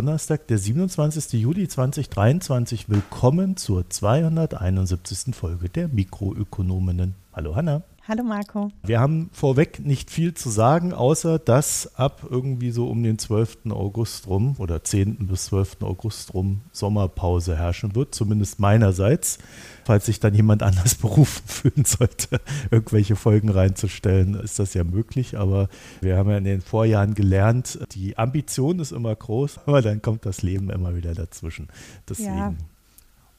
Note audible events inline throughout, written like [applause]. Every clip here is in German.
Donnerstag, der 27. Juli 2023. Willkommen zur 271. Folge der Mikroökonominnen. Hallo Hanna. Hallo Marco. Wir haben vorweg nicht viel zu sagen, außer dass ab irgendwie so um den 12. August rum oder 10. bis 12. August rum Sommerpause herrschen wird, zumindest meinerseits. Falls sich dann jemand anders [laughs] berufen fühlen sollte, irgendwelche Folgen reinzustellen, ist das ja möglich. Aber wir haben ja in den Vorjahren gelernt, die Ambition ist immer groß, [laughs] aber dann kommt das Leben immer wieder dazwischen. Deswegen ja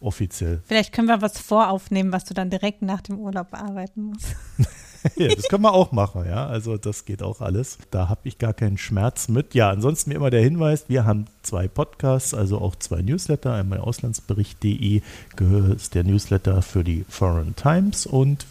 offiziell. Vielleicht können wir was voraufnehmen, was du dann direkt nach dem Urlaub bearbeiten musst. [laughs] [laughs] ja, das können wir auch machen, ja. Also das geht auch alles. Da habe ich gar keinen Schmerz mit. Ja, ansonsten wie immer der Hinweis, wir haben zwei Podcasts, also auch zwei Newsletter. Einmal auslandsbericht.de gehört der Newsletter für die Foreign Times und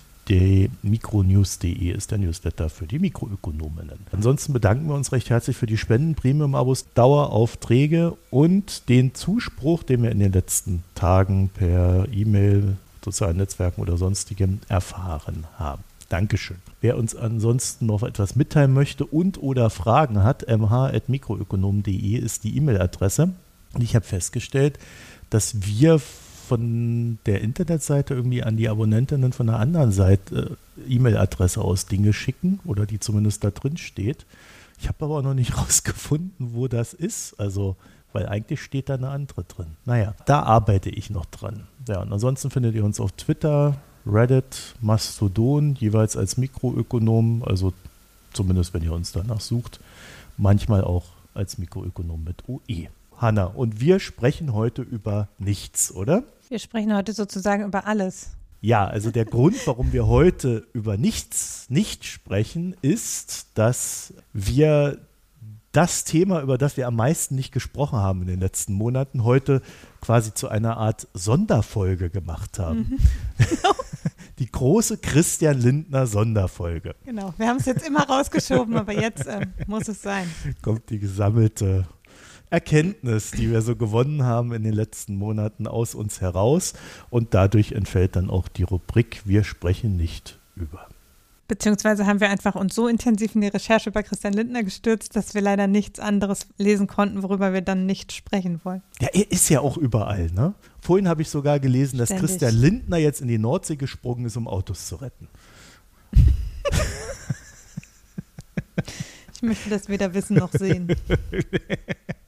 Mikronews.de ist der Newsletter für die Mikroökonominnen. Ansonsten bedanken wir uns recht herzlich für die Spenden, Premium-Abos, Daueraufträge und den Zuspruch, den wir in den letzten Tagen per E-Mail, sozialen Netzwerken oder sonstigem erfahren haben. Dankeschön. Wer uns ansonsten noch etwas mitteilen möchte und oder Fragen hat, mh.mikroökonom.de ist die E-Mail-Adresse. Und ich habe festgestellt, dass wir von der Internetseite irgendwie an die Abonnentinnen von einer anderen Seite äh, E-Mail-Adresse aus Dinge schicken oder die zumindest da drin steht. Ich habe aber noch nicht [laughs] rausgefunden, wo das ist. Also, weil eigentlich steht da eine andere drin. Naja, da arbeite ich noch dran. Ja, und ansonsten findet ihr uns auf Twitter, Reddit, Mastodon, jeweils als Mikroökonom, also zumindest wenn ihr uns danach sucht, manchmal auch als Mikroökonom mit OE. Hanna, und wir sprechen heute über nichts, oder? Wir sprechen heute sozusagen über alles. Ja, also der [laughs] Grund, warum wir heute über nichts nicht sprechen, ist, dass wir das Thema, über das wir am meisten nicht gesprochen haben in den letzten Monaten, heute quasi zu einer Art Sonderfolge gemacht haben. Mhm. [laughs] Die große Christian Lindner Sonderfolge. Genau, wir haben es jetzt immer rausgeschoben, aber jetzt äh, muss es sein. Kommt die gesammelte Erkenntnis, die wir so gewonnen haben in den letzten Monaten aus uns heraus. Und dadurch entfällt dann auch die Rubrik Wir sprechen nicht über. Beziehungsweise haben wir einfach uns so intensiv in die Recherche über Christian Lindner gestürzt, dass wir leider nichts anderes lesen konnten, worüber wir dann nicht sprechen wollen. Ja, er ist ja auch überall, ne? Vorhin habe ich sogar gelesen, dass Ständig. Christian Lindner jetzt in die Nordsee gesprungen ist, um Autos zu retten. ich möchte das weder wissen noch sehen. [laughs]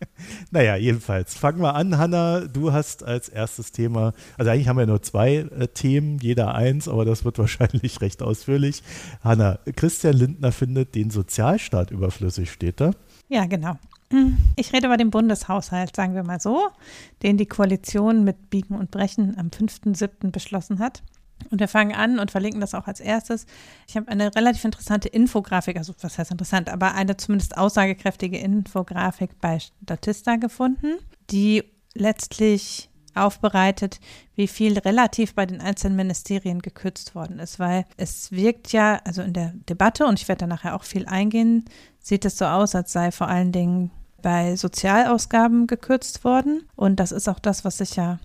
[laughs] Naja, jedenfalls. Fangen wir an, Hanna. Du hast als erstes Thema, also eigentlich haben wir nur zwei äh, Themen, jeder eins, aber das wird [laughs] wahrscheinlich recht ausführlich. Hanna, Christian Lindner findet den Sozialstaat überflüssig, steht da? Ja, genau. [clears throat] Ich rede über den Bundeshaushalt, sagen wir mal so, den die Koalition mit Biegen und Brechen am 5.7. beschlossen hat. Und wir fangen an und verlinken das auch als erstes. Ich habe eine relativ interessante Infografik, also was heißt interessant, aber eine zumindest aussagekräftige Infografik bei Statista gefunden, die letztlich aufbereitet, wie viel relativ bei den einzelnen Ministerien gekürzt worden ist, weil es wirkt ja, also in der Debatte, und ich werde da nachher auch viel eingehen, sieht es so aus, als sei vor allen Dingen bei Sozialausgaben gekürzt worden. Und das ist auch das, was sich ja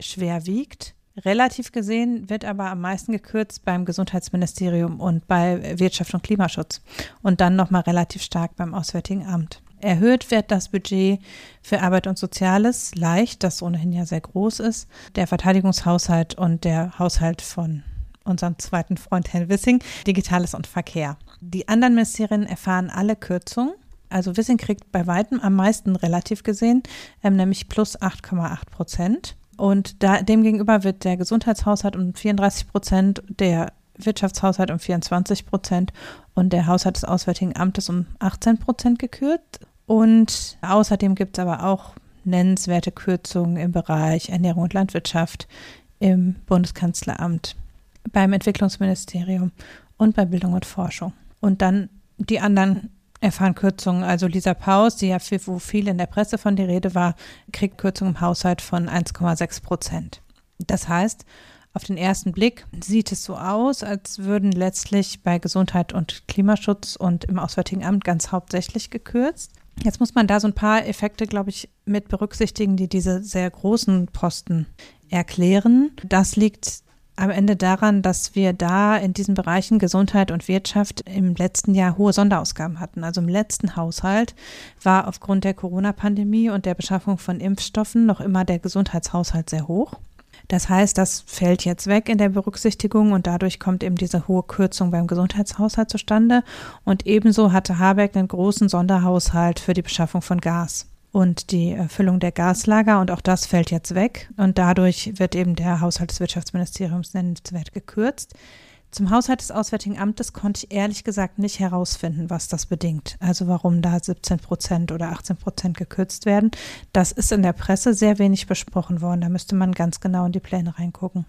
schwer wiegt. Relativ gesehen wird aber am meisten gekürzt beim Gesundheitsministerium und bei Wirtschaft und Klimaschutz und dann nochmal relativ stark beim Auswärtigen Amt. Erhöht wird das Budget für Arbeit und Soziales leicht, das ohnehin ja sehr groß ist, der Verteidigungshaushalt und der Haushalt von unserem zweiten Freund Herrn Wissing, Digitales und Verkehr. Die anderen Ministerien erfahren alle Kürzungen. Also Wissing kriegt bei weitem am meisten relativ gesehen, ähm, nämlich plus 8,8 Prozent. Und da, demgegenüber wird der Gesundheitshaushalt um 34 Prozent, der Wirtschaftshaushalt um 24 Prozent und der Haushalt des Auswärtigen Amtes um 18 Prozent gekürzt. Und außerdem gibt es aber auch nennenswerte Kürzungen im Bereich Ernährung und Landwirtschaft, im Bundeskanzleramt, beim Entwicklungsministerium und bei Bildung und Forschung. Und dann die anderen erfahren Kürzungen. Also Lisa Paus, die ja viel, wo viel in der Presse von der Rede war, kriegt Kürzungen im Haushalt von 1,6 Prozent. Das heißt, auf den ersten Blick sieht es so aus, als würden letztlich bei Gesundheit und Klimaschutz und im Auswärtigen Amt ganz hauptsächlich gekürzt. Jetzt muss man da so ein paar Effekte, glaube ich, mit berücksichtigen, die diese sehr großen Posten erklären. Das liegt am Ende daran, dass wir da in diesen Bereichen Gesundheit und Wirtschaft im letzten Jahr hohe Sonderausgaben hatten. Also im letzten Haushalt war aufgrund der Corona-Pandemie und der Beschaffung von Impfstoffen noch immer der Gesundheitshaushalt sehr hoch. Das heißt, das fällt jetzt weg in der Berücksichtigung und dadurch kommt eben diese hohe Kürzung beim Gesundheitshaushalt zustande. Und ebenso hatte Habeck einen großen Sonderhaushalt für die Beschaffung von Gas und die Erfüllung der Gaslager und auch das fällt jetzt weg und dadurch wird eben der Haushalt des Wirtschaftsministeriums nennenswert gekürzt. Zum Haushalt des Auswärtigen Amtes konnte ich ehrlich gesagt nicht herausfinden, was das bedingt. Also warum da 17 Prozent oder 18 Prozent gekürzt werden. Das ist in der Presse sehr wenig besprochen worden. Da müsste man ganz genau in die Pläne reingucken.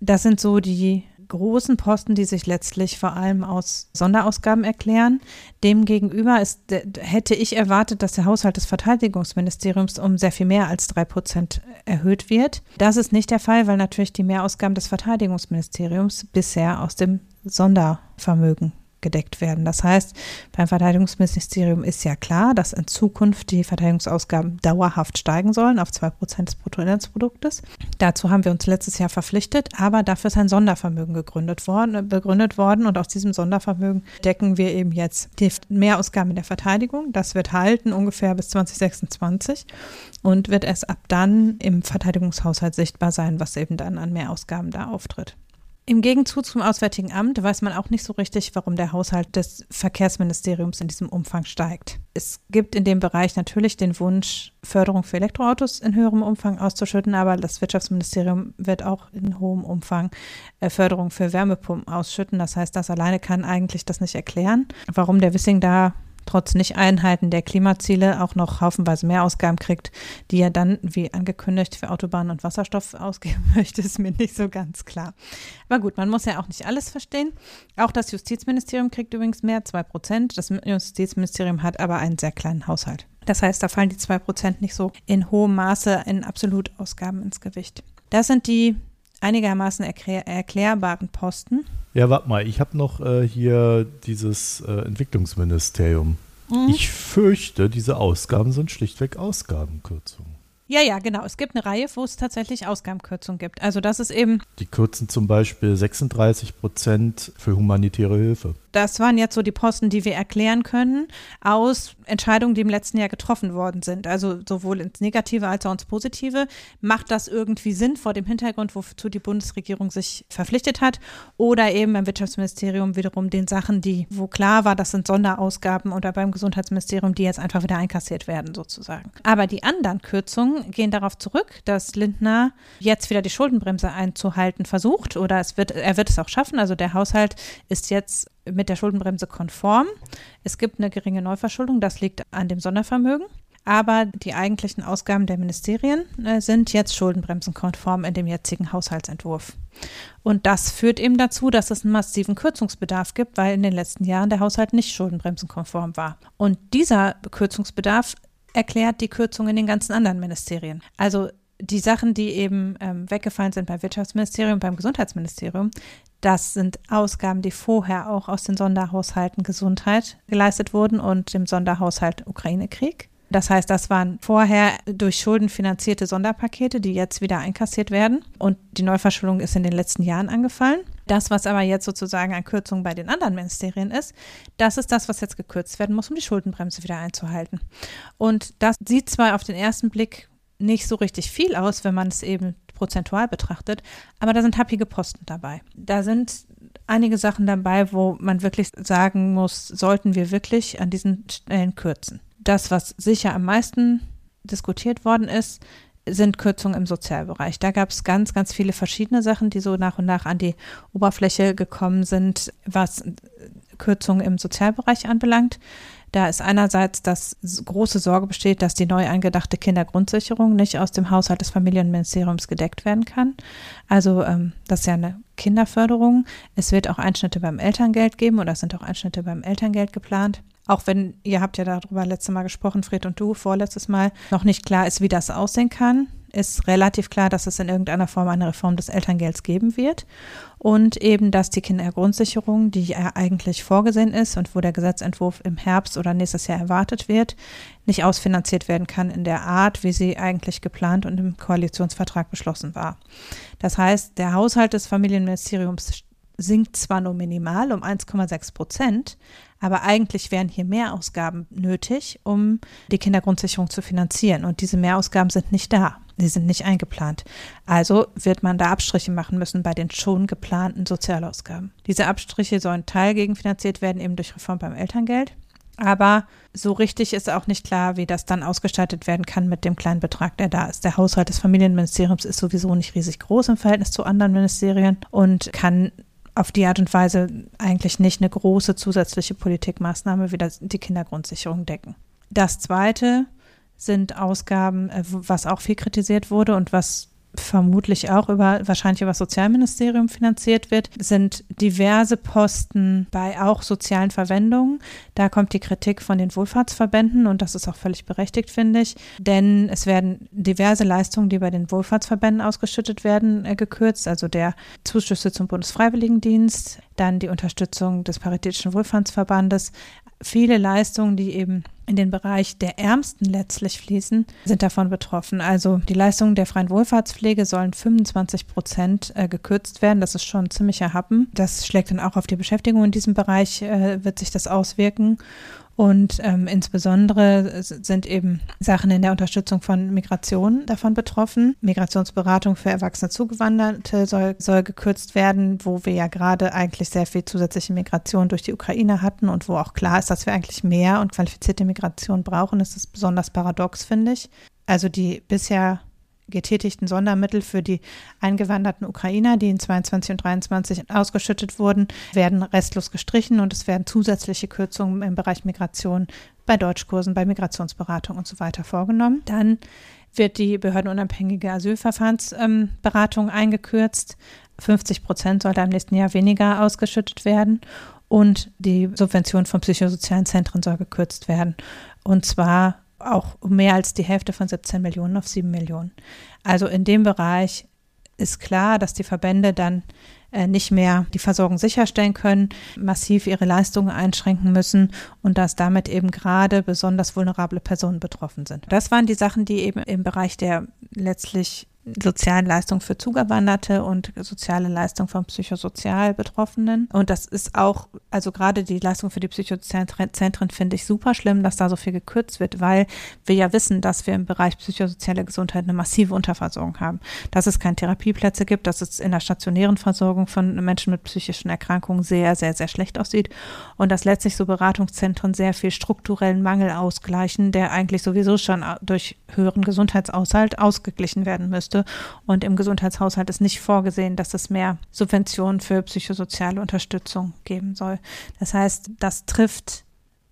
Das sind so die großen Posten, die sich letztlich vor allem aus Sonderausgaben erklären. Demgegenüber ist, hätte ich erwartet, dass der Haushalt des Verteidigungsministeriums um sehr viel mehr als drei Prozent erhöht wird. Das ist nicht der Fall, weil natürlich die Mehrausgaben des Verteidigungsministeriums bisher aus dem Sondervermögen gedeckt werden. Das heißt, beim Verteidigungsministerium ist ja klar, dass in Zukunft die Verteidigungsausgaben dauerhaft steigen sollen auf 2% des Bruttoinlandsproduktes. Dazu haben wir uns letztes Jahr verpflichtet, aber dafür ist ein Sondervermögen gegründet worden, begründet worden und aus diesem Sondervermögen decken wir eben jetzt die Mehrausgaben der Verteidigung. Das wird halten ungefähr bis 2026 und wird erst ab dann im Verteidigungshaushalt sichtbar sein, was eben dann an Mehrausgaben da auftritt. Im Gegenzug zum Auswärtigen Amt weiß man auch nicht so richtig, warum der Haushalt des Verkehrsministeriums in diesem Umfang steigt. Es gibt in dem Bereich natürlich den Wunsch, Förderung für Elektroautos in höherem Umfang auszuschütten, aber das Wirtschaftsministerium wird auch in hohem Umfang äh, Förderung für Wärmepumpen ausschütten. Das heißt, das alleine kann eigentlich das nicht erklären, warum der Wissing da trotz Nicht-Einhalten der Klimaziele auch noch haufenweise mehr Ausgaben kriegt, die er dann, wie angekündigt, für Autobahnen und Wasserstoff ausgeben [laughs] möchte, ist mir nicht so ganz klar. Aber gut, man muss ja auch nicht alles verstehen. Auch das Justizministerium kriegt übrigens mehr, zwei Prozent. Das Justizministerium hat aber einen sehr kleinen Haushalt. Das heißt, da fallen die zwei Prozent nicht so in hohem Maße in Absolutausgaben ins Gewicht. Das sind die einigermaßen erklär erklärbaren Posten. Ja, warte mal, ich habe noch äh, hier dieses äh, Entwicklungsministerium. Mhm. Ich fürchte, diese Ausgaben sind schlichtweg Ausgabenkürzungen. Ja, ja, genau. Es gibt eine Reihe, wo es tatsächlich Ausgabenkürzungen gibt. Also das ist eben. Die kürzen zum Beispiel 36 Prozent für humanitäre Hilfe das waren jetzt so die Posten, die wir erklären können aus Entscheidungen, die im letzten Jahr getroffen worden sind. Also sowohl ins Negative als auch ins Positive. Macht das irgendwie Sinn vor dem Hintergrund, wozu die Bundesregierung sich verpflichtet hat? Oder eben beim Wirtschaftsministerium wiederum den Sachen, die, wo klar war, das sind Sonderausgaben oder beim Gesundheitsministerium, die jetzt einfach wieder einkassiert werden sozusagen. Aber die anderen Kürzungen gehen darauf zurück, dass Lindner jetzt wieder die Schuldenbremse einzuhalten versucht oder es wird, er wird es auch schaffen. Also der Haushalt ist jetzt mit der Schuldenbremse konform. Es gibt eine geringe Neuverschuldung, das liegt an dem Sondervermögen. Aber die eigentlichen Ausgaben der Ministerien äh, sind jetzt schuldenbremsenkonform in dem jetzigen Haushaltsentwurf. Und das führt eben dazu, dass es einen massiven Kürzungsbedarf gibt, weil in den letzten Jahren der Haushalt nicht schuldenbremsenkonform war. Und dieser Kürzungsbedarf erklärt die Kürzung in den ganzen anderen Ministerien. Also die Sachen, die eben ähm, weggefallen sind beim Wirtschaftsministerium, beim Gesundheitsministerium, das sind Ausgaben, die vorher auch aus den Sonderhaushalten Gesundheit geleistet wurden und dem Sonderhaushalt Ukraine-Krieg. Das heißt, das waren vorher durch Schulden finanzierte Sonderpakete, die jetzt wieder einkassiert werden. Und die Neuverschuldung ist in den letzten Jahren angefallen. Das, was aber jetzt sozusagen an Kürzungen bei den anderen Ministerien ist, das ist das, was jetzt gekürzt werden muss, um die Schuldenbremse wieder einzuhalten. Und das sieht zwar auf den ersten Blick nicht so richtig viel aus, wenn man es eben prozentual betrachtet, aber da sind happige Posten dabei. Da sind einige Sachen dabei, wo man wirklich sagen muss, sollten wir wirklich an diesen Stellen kürzen. Das, was sicher am meisten diskutiert worden ist, sind Kürzungen im Sozialbereich. Da gab es ganz, ganz viele verschiedene Sachen, die so nach und nach an die Oberfläche gekommen sind, was Kürzungen im Sozialbereich anbelangt. Da ist einerseits, dass große Sorge besteht, dass die neu angedachte Kindergrundsicherung nicht aus dem Haushalt des Familienministeriums gedeckt werden kann. Also ähm, das ist ja eine Kinderförderung. Es wird auch Einschnitte beim Elterngeld geben oder es sind auch Einschnitte beim Elterngeld geplant. Auch wenn, ihr habt ja darüber letztes Mal gesprochen, Fred und du, vorletztes Mal, noch nicht klar ist, wie das aussehen kann. Ist relativ klar, dass es in irgendeiner Form eine Reform des Elterngelds geben wird und eben, dass die Kindergrundsicherung, die ja eigentlich vorgesehen ist und wo der Gesetzentwurf im Herbst oder nächstes Jahr erwartet wird, nicht ausfinanziert werden kann in der Art, wie sie eigentlich geplant und im Koalitionsvertrag beschlossen war. Das heißt, der Haushalt des Familienministeriums sinkt zwar nur minimal um 1,6 Prozent, aber eigentlich wären hier Mehrausgaben nötig, um die Kindergrundsicherung zu finanzieren. Und diese Mehrausgaben sind nicht da. Sie sind nicht eingeplant. Also wird man da Abstriche machen müssen bei den schon geplanten Sozialausgaben. Diese Abstriche sollen teilgegenfinanziert werden, eben durch Reform beim Elterngeld. Aber so richtig ist auch nicht klar, wie das dann ausgestaltet werden kann mit dem kleinen Betrag, der da ist. Der Haushalt des Familienministeriums ist sowieso nicht riesig groß im Verhältnis zu anderen Ministerien und kann auf die Art und Weise eigentlich nicht eine große zusätzliche Politikmaßnahme wie das, die Kindergrundsicherung decken. Das Zweite sind Ausgaben, äh, was auch viel kritisiert wurde und was vermutlich auch über, wahrscheinlich über das Sozialministerium finanziert wird, sind diverse Posten bei auch sozialen Verwendungen. Da kommt die Kritik von den Wohlfahrtsverbänden und das ist auch völlig berechtigt, finde ich. Denn es werden diverse Leistungen, die bei den Wohlfahrtsverbänden ausgeschüttet werden, äh, gekürzt. Also der Zuschüsse zum Bundesfreiwilligendienst, dann die Unterstützung des Paritätischen Wohlfahrtsverbandes, viele Leistungen, die eben in den Bereich der Ärmsten letztlich fließen, sind davon betroffen. Also die Leistungen der freien Wohlfahrtspflege sollen 25 Prozent äh, gekürzt werden. Das ist schon ein ziemlicher Happen. Das schlägt dann auch auf die Beschäftigung in diesem Bereich, äh, wird sich das auswirken. Und ähm, insbesondere sind eben Sachen in der Unterstützung von Migration davon betroffen. Migrationsberatung für erwachsene Zugewanderte soll, soll gekürzt werden, wo wir ja gerade eigentlich sehr viel zusätzliche Migration durch die Ukraine hatten und wo auch klar ist, dass wir eigentlich mehr und qualifizierte Migration brauchen. Das ist besonders paradox, finde ich. Also die bisher getätigten Sondermittel für die eingewanderten Ukrainer, die in 22 und 23 ausgeschüttet wurden, werden restlos gestrichen und es werden zusätzliche Kürzungen im Bereich Migration bei Deutschkursen, bei Migrationsberatung und so weiter vorgenommen. Dann wird die behördenunabhängige Asylverfahrensberatung ähm, eingekürzt. 50 Prozent soll da im nächsten Jahr weniger ausgeschüttet werden. Und die Subvention von psychosozialen Zentren soll gekürzt werden. Und zwar auch mehr als die Hälfte von 17 Millionen auf 7 Millionen. Also in dem Bereich ist klar, dass die Verbände dann äh, nicht mehr die Versorgung sicherstellen können, massiv ihre Leistungen einschränken müssen und dass damit eben gerade besonders vulnerable Personen betroffen sind. Das waren die Sachen, die eben im Bereich der letztlich sozialen Leistungen für Zugewanderte und soziale Leistung von psychosozial Betroffenen. Und das ist auch, also gerade die Leistung für die psychosozialen Zentren finde ich super schlimm, dass da so viel gekürzt wird, weil wir ja wissen, dass wir im Bereich psychosoziale Gesundheit eine massive Unterversorgung haben. Dass es keine Therapieplätze gibt, dass es in der stationären Versorgung von Menschen mit psychischen Erkrankungen sehr, sehr, sehr schlecht aussieht und dass letztlich so Beratungszentren sehr viel strukturellen Mangel ausgleichen, der eigentlich sowieso schon durch höheren Gesundheitshaushalt ausgeglichen werden müsste müsste. Und im Gesundheitshaushalt ist nicht vorgesehen, dass es mehr Subventionen für psychosoziale Unterstützung geben soll. Das heißt, das trifft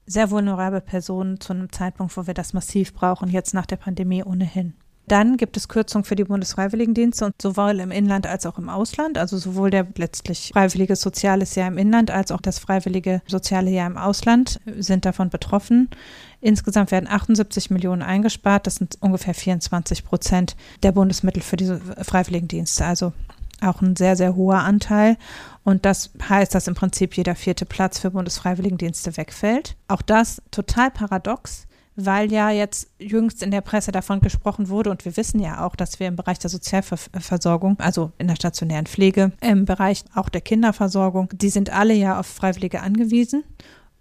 sehr vulnerable Personen zu einem Zeitpunkt, wo wir das massiv brauchen, jetzt nach der Pandemie ohnehin. Dann gibt es Kürzungen für die Bundesfreiwilligendienste und sowohl im Inland als auch im Ausland, also sowohl der letztlich freiwillige soziales Jahr im Inland als auch das freiwillige soziale Jahr im Ausland sind davon betroffen. Insgesamt werden 78 Millionen eingespart. Das sind ungefähr 24 Prozent der Bundesmittel für diese Freiwilligendienste. Also auch ein sehr, sehr hoher Anteil. Und das heißt, dass im Prinzip jeder vierte Platz für Bundesfreiwilligendienste wegfällt. Auch das total paradox weil ja jetzt jüngst in der Presse davon gesprochen wurde und wir wissen ja auch, dass wir im Bereich der Sozialversorgung, also in der stationären Pflege, im Bereich auch der Kinderversorgung, die sind alle ja auf Freiwillige angewiesen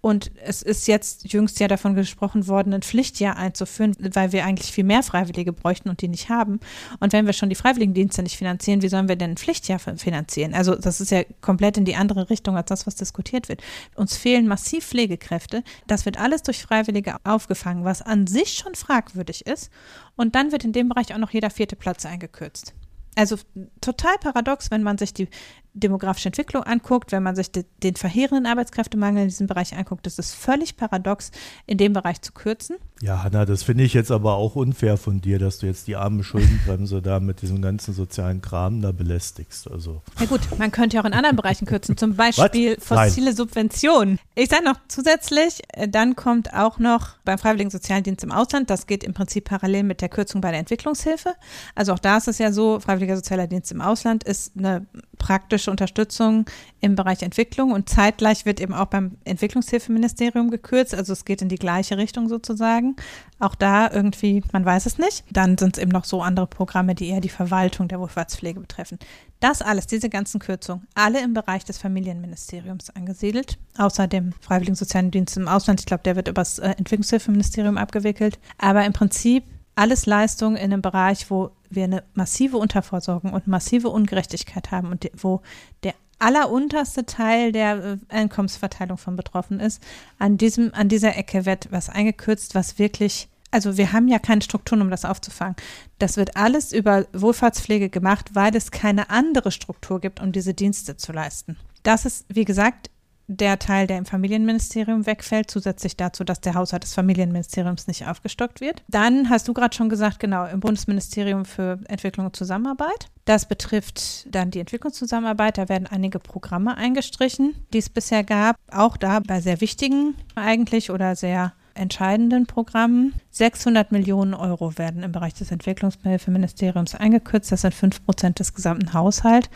und es ist jetzt jüngst ja davon gesprochen worden, ein Pflichtjahr einzuführen, weil wir eigentlich viel mehr Freiwillige bräuchten und die nicht haben. Und wenn wir schon die Freiwilligendienste nicht finanzieren, wie sollen wir denn ein Pflichtjahr finanzieren? Also das ist ja komplett in die andere Richtung als das, was diskutiert wird. Uns fehlen massiv Pflegekräfte. Das wird alles durch Freiwillige aufgefangen, was an sich schon fragwürdig ist. Und dann wird in dem Bereich auch noch jeder vierte Platz eingekürzt. Also total paradox, wenn man sich die demografische Entwicklung anguckt, wenn man sich de, den verheerenden Arbeitskräftemangel in diesem Bereich anguckt, ist es völlig paradox, in dem Bereich zu kürzen. Ja, Hanna, das finde ich jetzt aber auch unfair von dir, dass du jetzt die arme Schuldenbremse da mit diesem ganzen sozialen Kram da belästigst. Also. Ja gut, man könnte ja auch in anderen Bereichen kürzen, zum [laughs] Beispiel fossile. Subventionen. Ich sage noch zusätzlich, äh, dann kommt auch noch beim Freiwilligen Sozialdienst im Ausland, das geht im Prinzip parallel mit der Kürzung bei der Entwicklungshilfe. Also auch da ist es ja so, Freiwilliger Sozialer Dienst im Ausland ist eine praktische Unterstützung im Bereich Entwicklung und zeitgleich wird eben auch beim Entwicklungshilfeministerium gekürzt. Also es geht in die gleiche Richtung sozusagen. Auch da irgendwie, man weiß es nicht. Dann sind es eben noch so andere Programme, die eher die Verwaltung der Wohlfahrtspflege betreffen. Das alles, diese ganzen Kürzungen, alle im Bereich des Familienministeriums angesiedelt, außer dem Freiwilligen Sozialen Dienst im Ausland. Ich glaube, der wird über das äh, Entwicklungshilfeministerium abgewickelt. Aber im Prinzip alles Leistungen in einem Bereich, wo wir eine massive Unterversorgung und massive Ungerechtigkeit haben und wo der allerunterste Teil der äh, Einkommensverteilung von betroffen ist. An diesem, an dieser Ecke wird was eingekürzt, was wirklich also wir haben ja keine Strukturen, um das aufzufangen. Das wird alles über Wohlfahrtspflege gemacht, weil es keine andere Struktur gibt, um diese Dienste zu leisten. Das ist, wie gesagt, der Teil, der im Familienministerium wegfällt, zusätzlich dazu, dass der Haushalt des Familienministeriums nicht aufgestockt wird. Dann hast du gerade schon gesagt, genau, im Bundesministerium für Entwicklung und Zusammenarbeit. Das betrifft dann die Entwicklungszusammenarbeit. Da werden einige Programme eingestrichen, die es bisher gab. Auch da bei sehr wichtigen eigentlich oder sehr entscheidenden Programmen. 600 Millionen Euro werden im Bereich des Entwicklungshilfeministeriums eingekürzt. Das sind 5 Prozent des gesamten Haushalts.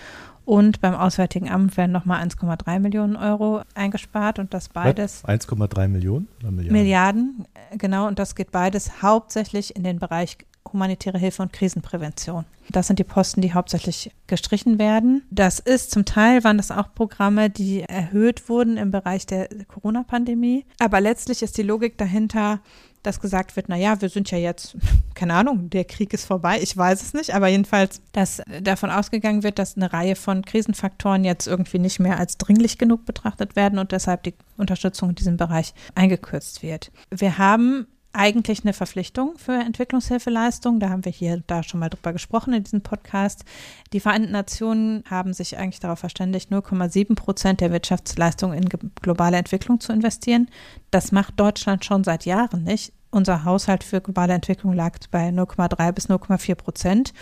Und beim Auswärtigen Amt werden nochmal 1,3 Millionen Euro eingespart und das beides 1,3 Millionen? Oder Milliarden? Milliarden, äh, genau, und das geht beides hauptsächlich in den Bereich humanitäre Hilfe und Krisenprävention. Das sind die Posten, die hauptsächlich gestrichen werden. Das ist zum Teil waren das auch Programme, die erhöht wurden im Bereich der Corona-Pandemie. Aber letztlich ist die Logik dahinter, dass gesagt wird, na ja, wir sind ja jetzt, [laughs] keine Ahnung, der Krieg ist vorbei, ich weiß es nicht, aber jedenfalls, dass davon ausgegangen wird, dass eine Reihe von Krisenfaktoren jetzt irgendwie nicht mehr als dringlich genug betrachtet werden und deshalb die Unterstützung in diesem Bereich eingekürzt wird. Wir haben eigentlich eine Verpflichtung für Entwicklungshilfeleistung. Da haben wir hier da schon mal drüber gesprochen in diesem Podcast. Die Vereinten Nationen haben sich eigentlich darauf verständigt, 0,7 Prozent der Wirtschaftsleistung in globale Entwicklung zu investieren. Das macht Deutschland schon seit Jahren nicht. Unser Haushalt für globale Entwicklung lag bei 0,3 bis 0,4 Prozent.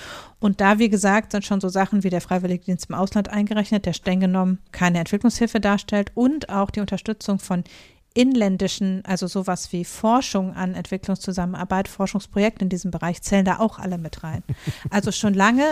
Und da, wie gesagt, sind schon so Sachen wie der Freiwilligendienst im Ausland eingerechnet, der streng genommen keine Entwicklungshilfe darstellt und auch die Unterstützung von inländischen, also sowas wie Forschung an Entwicklungszusammenarbeit, Forschungsprojekte in diesem Bereich zählen da auch alle mit rein. [laughs] Also schon lange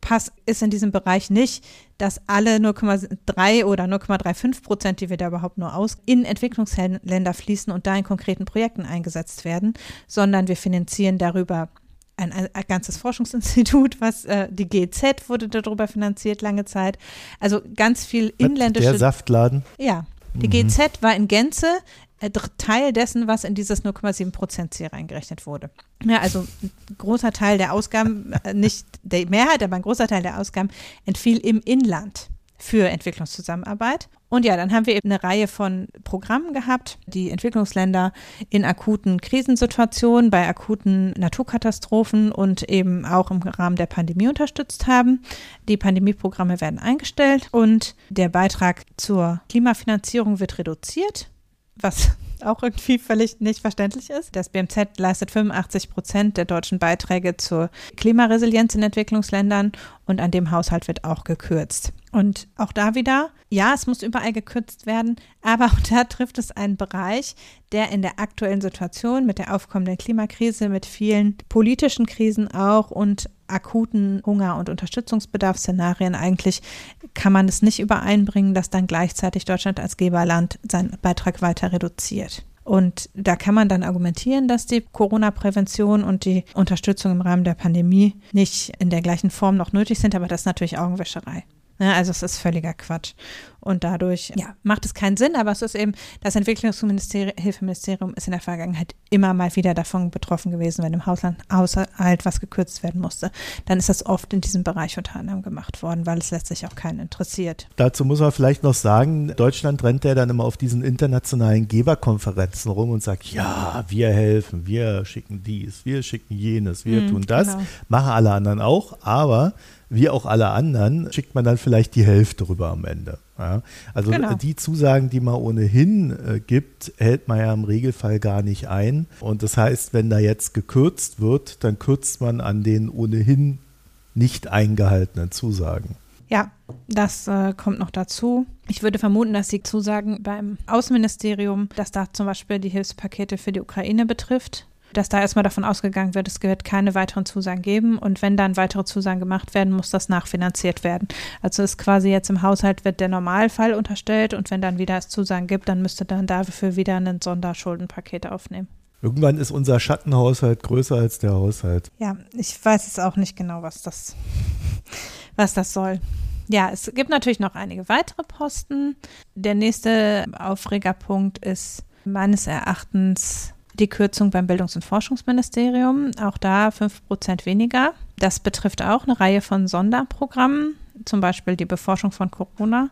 pass, ist in diesem Bereich nicht, dass alle 0,3 oder 0,35 Prozent, die wir da überhaupt nur aus, in Entwicklungsländer fließen und da in konkreten Projekten eingesetzt werden, sondern wir finanzieren darüber ein, ein, ein, ganzes Forschungsinstitut, [laughs] was äh, die GZ wurde darüber finanziert lange Zeit. Also ganz viel inländische. Der Saftladen. Ja, die GZ war in Gänze äh, Teil dessen, was in dieses 0,7 Prozent Ziel reingerechnet wurde. Ja, also ein großer Teil der Ausgaben, äh, nicht der Mehrheit, aber ein großer Teil der Ausgaben entfiel im Inland für Entwicklungszusammenarbeit. Und ja, dann haben wir eben eine Reihe von Programmen gehabt, die Entwicklungsländer in akuten Krisensituationen, bei akuten Naturkatastrophen und eben auch im Rahmen der Pandemie unterstützt haben. Die Pandemieprogramme werden eingestellt und der Beitrag zur Klimafinanzierung wird reduziert, was auch irgendwie völlig nicht verständlich ist. Das BMZ leistet 85 Prozent der deutschen Beiträge zur Klimaresilienz in Entwicklungsländern und an dem Haushalt wird auch gekürzt. Und auch da wieder, ja, es muss überall gekürzt werden, aber auch da trifft es einen Bereich, der in der aktuellen Situation mit der aufkommenden Klimakrise, mit vielen politischen Krisen auch und akuten Hunger- und Unterstützungsbedarfsszenarien eigentlich kann man es nicht übereinbringen, dass dann gleichzeitig Deutschland als Geberland seinen Beitrag weiter reduziert. Und da kann man dann argumentieren, dass die Corona-Prävention und die Unterstützung im Rahmen der Pandemie nicht in der gleichen Form noch nötig sind, aber das ist natürlich Augenwischerei. Ne, also es ist völliger Quatsch. Und dadurch ja, macht es keinen Sinn, aber es ist eben, das Entwicklungshilfeministerium ist in der Vergangenheit immer mal wieder davon betroffen gewesen, wenn im Hausland, Haushalt was gekürzt werden musste. Dann ist das oft in diesem Bereich unter anderem gemacht worden, weil es letztlich auch keinen interessiert. Dazu muss man vielleicht noch sagen, Deutschland rennt ja dann immer auf diesen internationalen Geberkonferenzen rum und sagt, ja, wir helfen, wir schicken dies, wir schicken jenes, wir Mhm, tun das. genau. Machen alle anderen auch, aber wie auch alle anderen schickt man dann vielleicht die Hälfte rüber am Ende. Ja, also genau. die Zusagen, die man ohnehin äh, gibt, hält man ja im Regelfall gar nicht ein. Und das heißt, wenn da jetzt gekürzt wird, dann kürzt man an den ohnehin nicht eingehaltenen Zusagen. Ja, das äh, kommt noch dazu. Ich würde vermuten, dass die Zusagen beim Außenministerium, dass da zum Beispiel die Hilfspakete für die Ukraine betrifft, dass da erstmal davon ausgegangen wird, es wird keine weiteren Zusagen geben und wenn dann weitere Zusagen gemacht werden, muss das nachfinanziert werden. Also ist quasi jetzt im Haushalt wird der Normalfall unterstellt und wenn dann wieder es Zusagen gibt, dann müsste dann dafür wieder ein Sonderschuldenpaket aufnehmen. Irgendwann ist unser Schattenhaushalt größer als der Haushalt. Ja, ich weiß es auch nicht genau, was das, was das soll. Ja, es gibt natürlich noch einige weitere Posten. Der nächste Aufregerpunkt ist meines Erachtens die Kürzung beim Bildungs- und Forschungsministerium. Auch da 5% weniger. Das betrifft auch eine Reihe von Sonderprogrammen, zum Beispiel die Beforschung von Corona.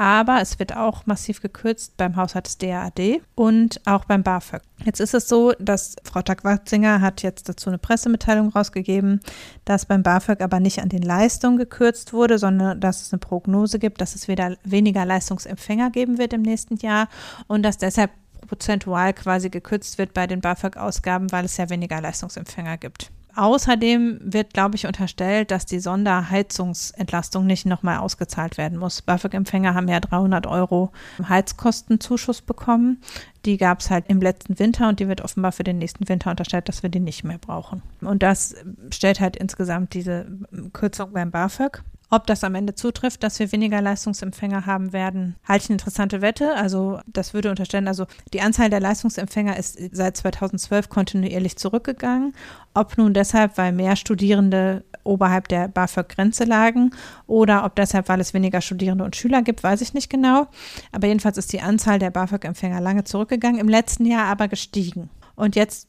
Aber es wird auch massiv gekürzt beim Haushalt des DAAD und auch beim BAföG. Jetzt ist es so, dass Frau Tag-Watzinger hat jetzt dazu eine Pressemitteilung rausgegeben, dass beim BAföG aber nicht an den Leistungen gekürzt wurde, sondern dass es eine Prognose gibt, dass es wieder weniger Leistungsempfänger geben wird im nächsten Jahr und dass deshalb prozentual quasi gekürzt wird bei den BAföG-Ausgaben, weil es ja weniger Leistungsempfänger gibt. Außerdem wird, glaube ich, unterstellt, dass die Sonderheizungsentlastung nicht nochmal ausgezahlt werden muss. BAföG-Empfänger haben ja 300 Euro Heizkostenzuschuss bekommen. Die gab es halt im letzten Winter und die wird offenbar für den nächsten Winter unterstellt, dass wir die nicht mehr brauchen. Und das stellt halt insgesamt diese Kürzung beim BAföG ob das am Ende zutrifft, dass wir weniger Leistungsempfänger haben werden, halte ich eine interessante Wette. Also das würde unterstellen, also die Anzahl der Leistungsempfänger ist seit 2012 kontinuierlich zurückgegangen. Ob nun deshalb, weil mehr Studierende oberhalb der BAföG-Grenze lagen oder ob deshalb, weil es weniger Studierende und Schüler gibt, weiß ich nicht genau. Aber jedenfalls ist die Anzahl der BAföG-Empfänger lange zurückgegangen, im letzten Jahr aber gestiegen. Und jetzt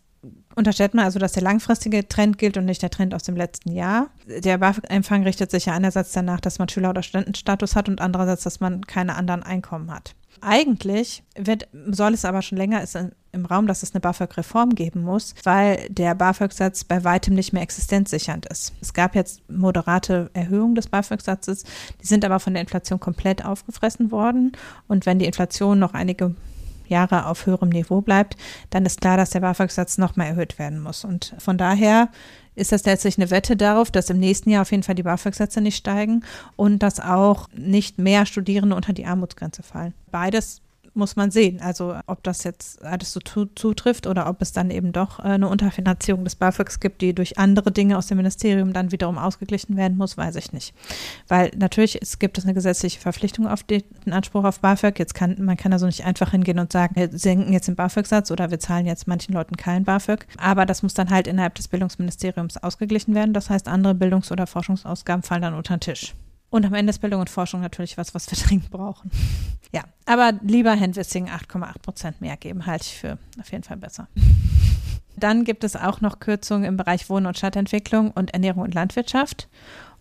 unterstellt man also, dass der langfristige Trend gilt und nicht der Trend aus dem letzten Jahr. Der BAföG-Empfang richtet sich ja einerseits danach, dass man Schüler- oder Studentenstatus hat und andererseits, dass man keine anderen Einkommen hat. Eigentlich wird, soll es aber schon länger ist im Raum, dass es eine BAföG-Reform geben muss, weil der BAföG-Satz bei weitem nicht mehr existenzsichernd ist. Es gab jetzt moderate Erhöhungen des BAföG-Satzes, die sind aber von der Inflation komplett aufgefressen worden. Und wenn die Inflation noch einige Jahre auf höherem Niveau bleibt, dann ist klar, dass der BAföG-Satz nochmal erhöht werden muss. Und von daher ist das letztlich eine Wette darauf, dass im nächsten Jahr auf jeden Fall die BAföG-Sätze nicht steigen und dass auch nicht mehr Studierende unter die Armutsgrenze fallen. Beides muss man sehen. Also ob das jetzt alles so zutrifft oder ob es dann eben doch äh, eine Unterfinanzierung des BAföGs gibt, die durch andere Dinge aus dem Ministerium dann wiederum ausgeglichen werden muss, weiß ich nicht. Weil natürlich es gibt es eine gesetzliche Verpflichtung auf den Anspruch auf BAföG. Jetzt kann man kann also nicht einfach hingehen und sagen, wir senken jetzt den BAföG-Satz oder wir zahlen jetzt manchen Leuten kein BAföG. Aber das muss dann halt innerhalb des Bildungsministeriums ausgeglichen werden. Das heißt, andere Bildungs- oder Forschungsausgaben fallen dann unter den Tisch. Und am Ende ist Bildung und Forschung natürlich was, was wir [laughs] dringend brauchen. Ja, aber lieber Handwissing 8,8 Prozent mehr geben, halte ich für auf jeden Fall besser. [laughs] Dann gibt es auch noch Kürzungen im Bereich Wohnen und Stadtentwicklung und Ernährung und Landwirtschaft.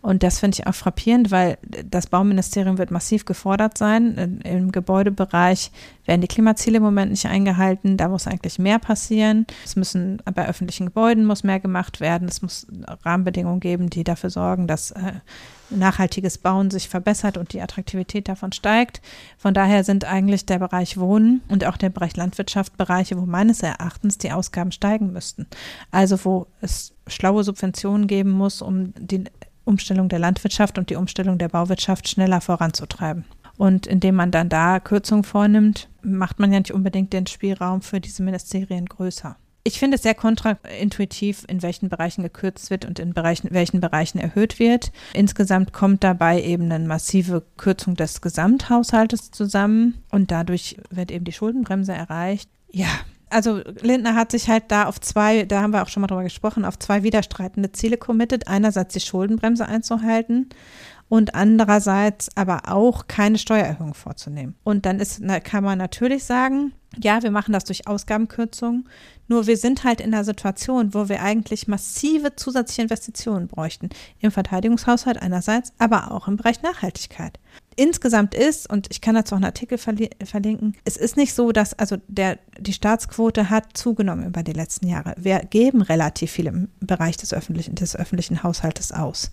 Und das finde ich auch frappierend, weil das Bauministerium wird massiv gefordert sein. Im Gebäudebereich werden die Klimaziele im Moment nicht eingehalten. Da muss eigentlich mehr passieren. Es müssen bei öffentlichen Gebäuden muss mehr gemacht werden. Es muss Rahmenbedingungen geben, die dafür sorgen, dass äh, nachhaltiges Bauen sich verbessert und die Attraktivität davon steigt. Von daher sind eigentlich der Bereich Wohnen und auch der Bereich Landwirtschaft Bereiche, wo meines Erachtens die Ausgaben steigen müssten. Also wo es schlaue Subventionen geben muss, um die Umstellung der Landwirtschaft und die Umstellung der Bauwirtschaft schneller voranzutreiben. Und indem man dann da Kürzungen vornimmt, macht man ja nicht unbedingt den Spielraum für diese Ministerien größer. Ich finde es sehr kontraintuitiv, in welchen Bereichen gekürzt wird und in Bereichen, welchen Bereichen erhöht wird. Insgesamt kommt dabei eben eine massive Kürzung des Gesamthaushaltes zusammen und dadurch wird eben die Schuldenbremse erreicht. Ja, also Lindner hat sich halt da auf zwei, da haben wir auch schon mal drüber gesprochen, auf zwei widerstreitende Ziele committed. Einerseits die Schuldenbremse einzuhalten und andererseits aber auch keine Steuererhöhung vorzunehmen. Und dann ist, kann man natürlich sagen, ja, wir machen das durch Ausgabenkürzungen, nur wir sind halt in einer Situation, wo wir eigentlich massive zusätzliche Investitionen bräuchten. Im Verteidigungshaushalt einerseits, aber auch im Bereich Nachhaltigkeit insgesamt ist, und ich kann dazu auch einen Artikel verlinken, es ist nicht so, dass, also der, die Staatsquote hat zugenommen über die letzten Jahre. Wir geben relativ viel im Bereich des öffentlichen, des öffentlichen Haushaltes aus.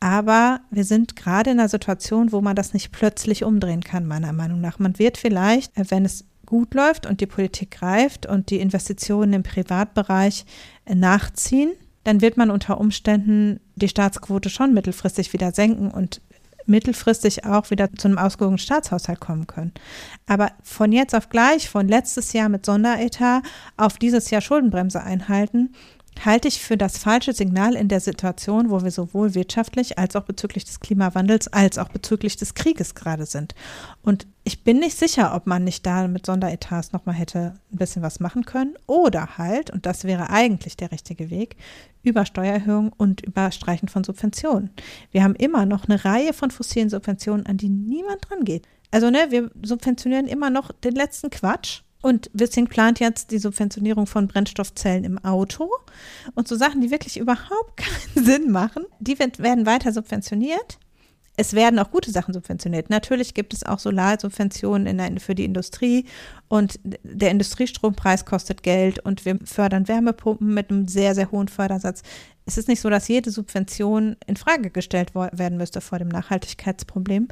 Aber wir sind gerade in einer Situation, wo man das nicht plötzlich umdrehen kann, meiner Meinung nach. Man wird vielleicht, äh, wenn es gut läuft und die Politik greift und die Investitionen im Privatbereich äh, nachziehen, dann wird man unter Umständen die Staatsquote schon mittelfristig wieder senken und mittelfristig auch wieder zu einem ausgewogenen Staatshaushalt kommen können. Aber von jetzt auf gleich, von letztes Jahr mit Sonderetat auf dieses Jahr Schuldenbremse einhalten, halte ich für das falsche Signal in der Situation, wo wir sowohl wirtschaftlich als auch bezüglich des Klimawandels als auch bezüglich des Krieges gerade sind. Und ich bin nicht sicher, ob man nicht da mit Sonderetats nochmal hätte ein bisschen was machen können oder halt, und das wäre eigentlich der richtige Weg, über Steuererhöhungen und über Streichen von Subventionen. Wir haben immer noch eine Reihe von fossilen Subventionen, an die niemand dran geht. Also, ne, wir subventionieren immer noch den letzten Quatsch und Wissing plant jetzt die Subventionierung von Brennstoffzellen im Auto. Und so Sachen, die wirklich überhaupt [laughs] keinen Sinn machen, die werden weiter subventioniert. Es werden auch gute Sachen subventioniert. Natürlich gibt es auch Solarsubventionen in für die Industrie und der Industriestrompreis kostet Geld und wir fördern Wärmepumpen mit einem sehr, sehr hohen Fördersatz. Es ist nicht so, dass jede Subvention in Frage gestellt werden müsste vor dem Nachhaltigkeitsproblem,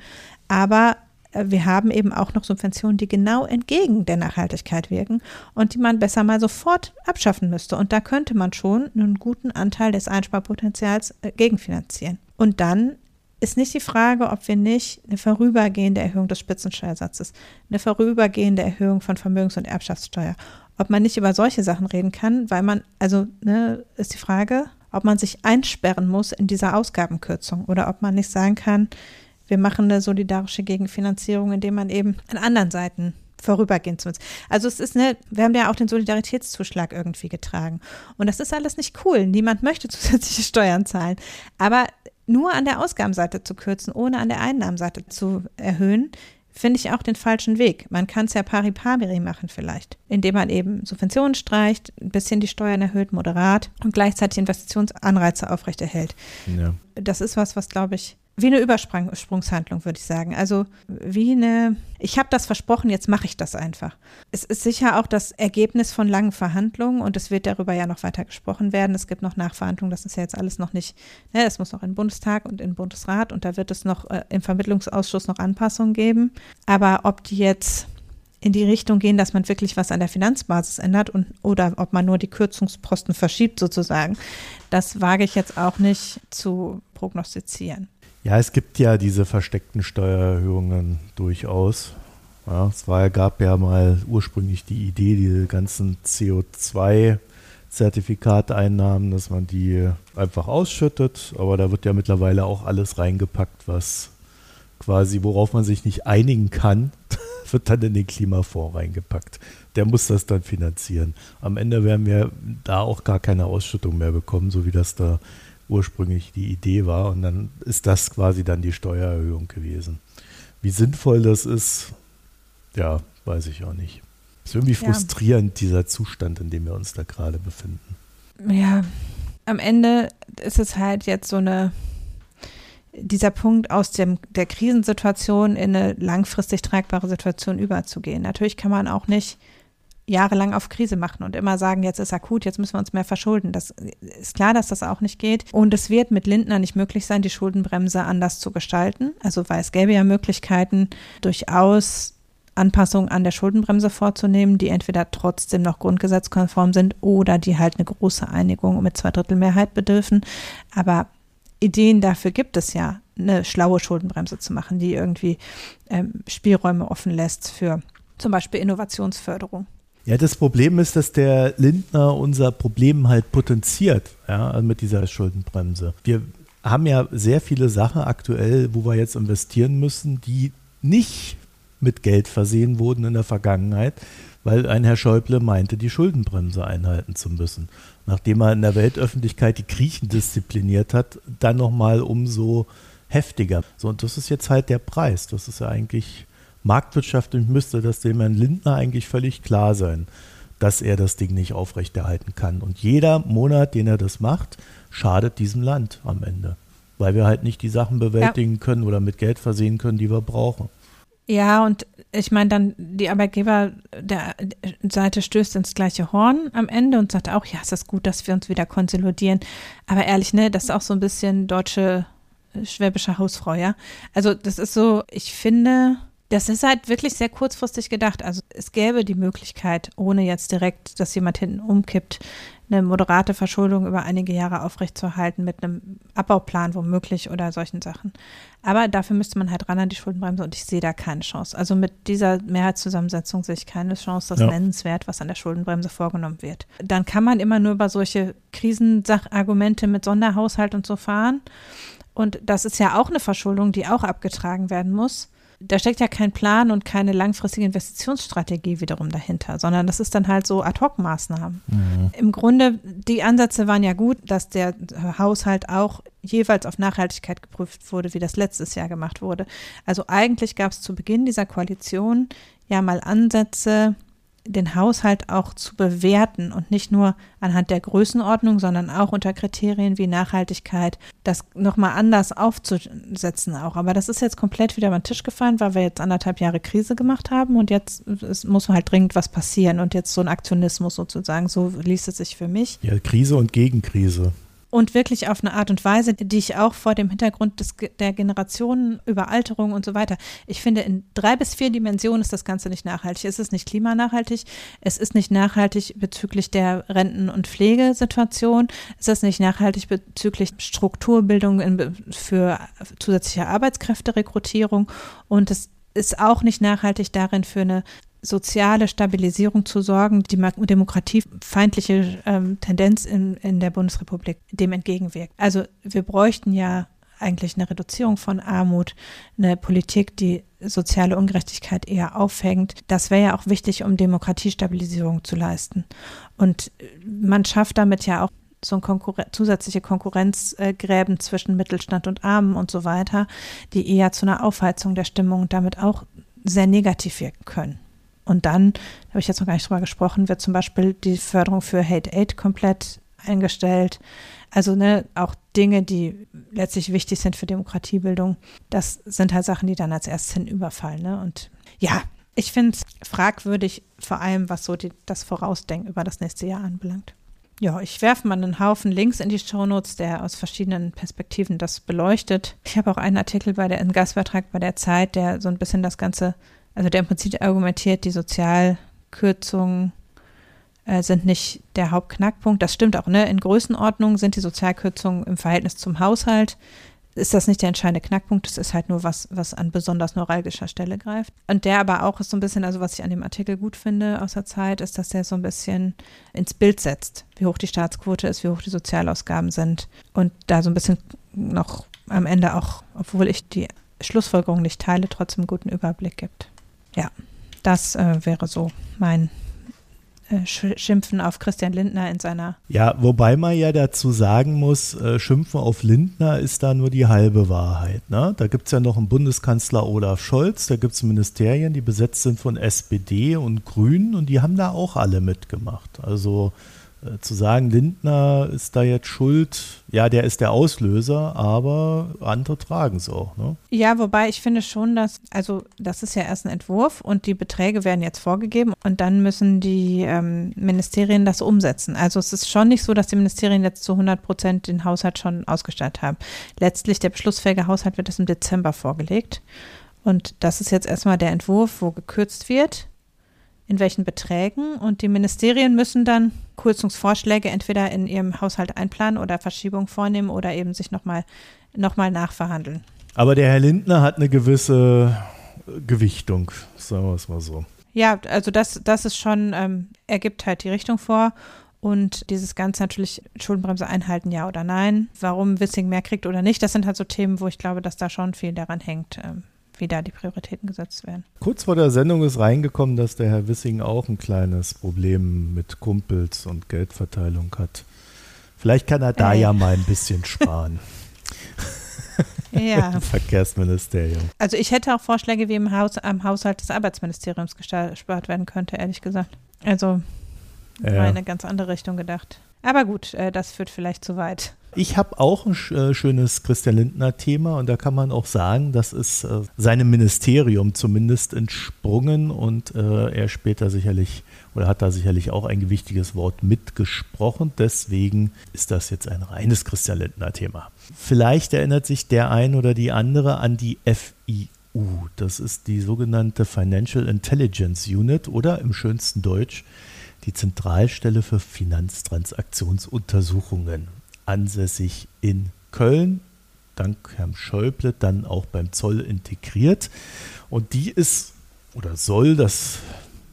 aber wir haben eben auch noch Subventionen, die genau entgegen der Nachhaltigkeit wirken und die man besser mal sofort abschaffen müsste. Und da könnte man schon einen guten Anteil des Einsparpotenzials äh, gegenfinanzieren. Und dann ist nicht die Frage, ob wir nicht eine vorübergehende Erhöhung des Spitzensteuersatzes, eine vorübergehende Erhöhung von Vermögens- und Erbschaftssteuer, ob man nicht über solche Sachen reden kann, weil man, also ne, ist die Frage, ob man sich einsperren muss in dieser Ausgabenkürzung oder ob man nicht sagen kann, wir machen eine solidarische Gegenfinanzierung, indem man eben an anderen Seiten vorübergehend zu uns. Also es ist eine, wir haben ja auch den Solidaritätszuschlag irgendwie getragen. Und das ist alles nicht cool. Niemand möchte [laughs] zusätzliche Steuern zahlen. Aber nur an der Ausgabenseite zu kürzen, ohne an der Einnahmenseite zu erhöhen, finde ich auch den falschen Weg. Man kann es ja pari pari machen vielleicht, indem man eben Subventionen streicht, ein bisschen die Steuern erhöht, moderat und gleichzeitig Investitionsanreize aufrechterhält. Ja. Das ist was, was, glaube ich, wie eine Übersprungshandlung, würde ich sagen. Also wie eine, ich habe das versprochen, jetzt mache ich das einfach. Es ist sicher auch das Ergebnis von langen Verhandlungen und es wird darüber ja noch weiter gesprochen werden. Es gibt noch Nachverhandlungen, das ist ja jetzt alles noch nicht, ne, das muss noch in den Bundestag und in den Bundesrat und da wird es noch äh, im Vermittlungsausschuss noch Anpassungen geben. Aber ob die jetzt in die Richtung gehen, dass man wirklich was an der Finanzbasis ändert und oder ob man nur die Kürzungsposten verschiebt sozusagen, das wage ich jetzt auch nicht zu prognostizieren. Ja, es gibt ja diese versteckten Steuererhöhungen durchaus. Ja, es war, gab ja mal ursprünglich die Idee, diese ganzen CO2-Zertifikateinnahmen, dass man die einfach ausschüttet. Aber da wird ja mittlerweile auch alles reingepackt, was quasi, worauf man sich nicht einigen kann, [laughs] wird dann in den Klimafonds reingepackt. Der muss das dann finanzieren. Am Ende werden wir da auch gar keine Ausschüttung mehr bekommen, so wie das da ursprünglich die Idee war. Und dann ist das quasi dann die Steuererhöhung gewesen. Wie sinnvoll das ist, ja, weiß ich auch nicht. Ist irgendwie ja. frustrierend, dieser Zustand, in dem wir uns da gerade befinden. Ja, am Ende ist es halt jetzt so eine, dieser Punkt aus dem, der Krisensituation in eine langfristig tragbare Situation überzugehen. Natürlich kann man auch nicht jahrelang auf Krise machen und immer sagen, jetzt ist akut, jetzt müssen wir uns mehr verschulden. Das ist klar, dass das auch nicht geht. Und es wird mit Lindner nicht möglich sein, die Schuldenbremse anders zu gestalten. Also weil es gäbe ja Möglichkeiten, durchaus Anpassungen an der Schuldenbremse vorzunehmen, die entweder trotzdem noch grundgesetzkonform sind oder die halt eine große Einigung mit Zweidrittelmehrheit bedürfen. Aber Ideen dafür gibt es ja, eine schlaue Schuldenbremse zu machen, die irgendwie ähm, Spielräume offen lässt für zum Beispiel Innovationsförderung. Ja, das Problem ist, dass der Lindner unser Problem halt potenziert, ja, also mit dieser Schuldenbremse. Wir haben ja sehr viele Sachen aktuell, wo wir jetzt investieren müssen, die nicht mit Geld versehen wurden in der Vergangenheit, weil ein Herr Schäuble meinte, die Schuldenbremse einhalten zu müssen. Nachdem er in der Weltöffentlichkeit die Griechen diszipliniert hat, dann nochmal umso heftiger. So, und das ist jetzt halt der Preis. Das ist ja eigentlich marktwirtschaftlich müsste das dem Herrn Lindner eigentlich völlig klar sein, dass er das Ding nicht aufrechterhalten kann. Und jeder Monat, den er das macht, schadet diesem Land am Ende, weil wir halt nicht die Sachen bewältigen ja. können oder mit Geld versehen können, die wir brauchen. Ja, und ich meine, dann die Arbeitgeber der Seite stößt ins gleiche Horn am Ende und sagt auch, ja, es ist gut, dass wir uns wieder konsolidieren. Aber ehrlich, ne, das ist auch so ein bisschen deutsche schwäbische Hausfrau, ja. Also das ist so, ich finde, das ist halt wirklich sehr kurzfristig gedacht. Also es gäbe die Möglichkeit, ohne jetzt direkt, dass jemand hinten umkippt, eine moderate Verschuldung über einige Jahre aufrechtzuerhalten mit einem Abbauplan womöglich oder solchen Sachen. Aber dafür müsste man halt ran an die Schuldenbremse und ich sehe da keine Chance. Also mit dieser Mehrheitszusammensetzung sehe ich keine Chance, dass ja. nennenswert, was an der Schuldenbremse vorgenommen wird. Dann kann man immer nur über solche Krisensachargumente mit Sonderhaushalt und so fahren. Und das ist ja auch eine Verschuldung, die auch abgetragen werden muss da steckt ja kein Plan und keine langfristige Investitionsstrategie wiederum dahinter, sondern das ist dann halt so Ad-Hoc-Maßnahmen. Mhm. Im Grunde, die Ansätze waren ja gut, dass der Haushalt auch jeweils auf Nachhaltigkeit geprüft wurde, wie das letztes Jahr gemacht wurde. Also eigentlich gab es zu Beginn dieser Koalition ja mal Ansätze, den Haushalt auch zu bewerten und nicht nur anhand der Größenordnung, sondern auch unter Kriterien wie Nachhaltigkeit, das nochmal anders aufzusetzen auch. Aber das ist jetzt komplett wieder über den Tisch gefallen, weil wir jetzt anderthalb Jahre Krise gemacht haben und jetzt muss halt dringend was passieren und jetzt so ein Aktionismus sozusagen, so liest es sich für mich. Ja, Krise und Gegenkrise und wirklich auf eine Art und Weise, die ich auch vor dem Hintergrund des, der Generationen, Überalterung und so weiter, ich finde, in drei bis vier Dimensionen ist das Ganze nicht nachhaltig. Es ist nicht klimanachhaltig, es ist nicht nachhaltig bezüglich der Renten- und Pflegesituation, es ist nicht nachhaltig bezüglich Strukturbildung in, für zusätzliche Arbeitskräfterekrutierung. Und es ist auch nicht nachhaltig darin für eine soziale Stabilisierung zu sorgen, die demokratiefeindliche ähm, Tendenz in, in der Bundesrepublik dem entgegenwirkt. Also wir bräuchten ja eigentlich eine Reduzierung von Armut, eine Politik, die soziale Ungerechtigkeit eher aufhängt. Das wäre ja auch wichtig, um Demokratiestabilisierung zu leisten. Und man schafft damit ja auch so ein Konkurren zusätzliche Konkurrenzgräben zwischen Mittelstand und Armen und so weiter, die eher zu einer Aufheizung der Stimmung damit auch sehr negativ wirken können. Und dann, da habe ich jetzt noch gar nicht drüber gesprochen, wird zum Beispiel die Förderung für Hate Aid komplett eingestellt. Also ne, auch Dinge, die letztlich wichtig sind für Demokratiebildung, das sind halt Sachen, die dann als erstes hinüberfallen. Ne? Und ja, ich finde es fragwürdig, vor allem was so die, das Vorausdenken über das nächste Jahr anbelangt. Ja, ich werfe mal einen Haufen Links in die Shownotes, der aus verschiedenen Perspektiven das beleuchtet. Ich habe auch einen Artikel bei der, einen Gastbeitrag bei der Zeit, der so ein bisschen das Ganze also der im Prinzip argumentiert, die Sozialkürzungen äh, sind nicht der Hauptknackpunkt. Das stimmt auch, ne? In Größenordnung sind die Sozialkürzungen im Verhältnis zum Haushalt. Ist das nicht der entscheidende Knackpunkt? Das ist halt nur was, was an besonders neuralgischer Stelle greift. Und der aber auch ist so ein bisschen, also was ich an dem Artikel gut finde aus der Zeit, ist, dass der so ein bisschen ins Bild setzt, wie hoch die Staatsquote ist, wie hoch die Sozialausgaben sind. Und da so ein bisschen noch am Ende auch, obwohl ich die Schlussfolgerung nicht teile, trotzdem einen guten Überblick gibt ja, das äh, wäre so mein äh, Schimpfen auf Christian Lindner in seiner. Ja, wobei man ja dazu sagen muss, äh, Schimpfen auf Lindner ist da nur die halbe Wahrheit. Ne? Da gibt es ja noch einen Bundeskanzler Olaf Scholz, da gibt es Ministerien, die besetzt sind von SPD und Grünen und die haben da auch alle mitgemacht. Also zu sagen, Lindner ist da jetzt schuld, ja, der ist der Auslöser, aber andere tragen es auch. Ne? Ja, wobei ich finde schon, dass, also das ist ja erst ein Entwurf und die Beträge werden jetzt vorgegeben und dann müssen die ähm, Ministerien das umsetzen. Also es ist schon nicht so, dass die Ministerien jetzt zu 100 Prozent den Haushalt schon ausgestattet haben. Letztlich der beschlussfähige Haushalt wird erst im Dezember vorgelegt. Und das ist jetzt erstmal der Entwurf, wo gekürzt wird in welchen Beträgen. Und die Ministerien müssen dann Kürzungsvorschläge entweder in ihrem Haushalt einplanen oder Verschiebung vornehmen oder eben sich nochmal noch mal nachverhandeln. Aber der Herr Lindner hat eine gewisse Gewichtung, sagen wir es mal so. Ja, also das, das ist schon, ähm, er gibt halt die Richtung vor und dieses Ganze natürlich Schuldenbremse einhalten, ja oder nein. Warum Wissing mehr kriegt oder nicht, das sind halt so Themen, wo ich glaube, dass da schon viel daran hängt, ähm, wie da die Prioritäten gesetzt werden. Kurz vor der Sendung ist reingekommen, dass der Herr Wissing auch ein kleines Problem mit Kumpels und Geldverteilung hat. Vielleicht kann er da äh. ja mal ein bisschen sparen. [laughs] ja. Verkehrsministerium. Also ich hätte auch Vorschläge, wie im Haus, am Haushalt des Arbeitsministeriums gespart werden könnte, ehrlich gesagt. Also ja. in eine ganz andere Richtung gedacht. Aber gut, äh, das führt vielleicht zu weit. Ich habe auch ein äh, schönes Christian Lindner-Thema und da kann man auch sagen, das ist äh, seinem Ministerium zumindest entsprungen und äh, er später sicherlich oder hat da sicherlich auch ein gewichtiges Wort mitgesprochen. Deswegen ist das jetzt ein reines Christian Lindner-Thema. Vielleicht erinnert sich der ein oder die andere an die FIU. Das ist die sogenannte Financial Intelligence Unit oder im schönsten Deutsch die Zentralstelle für Finanztransaktionsuntersuchungen ansässig in Köln, dank Herrn Schäuble dann auch beim Zoll integriert. Und die ist oder soll das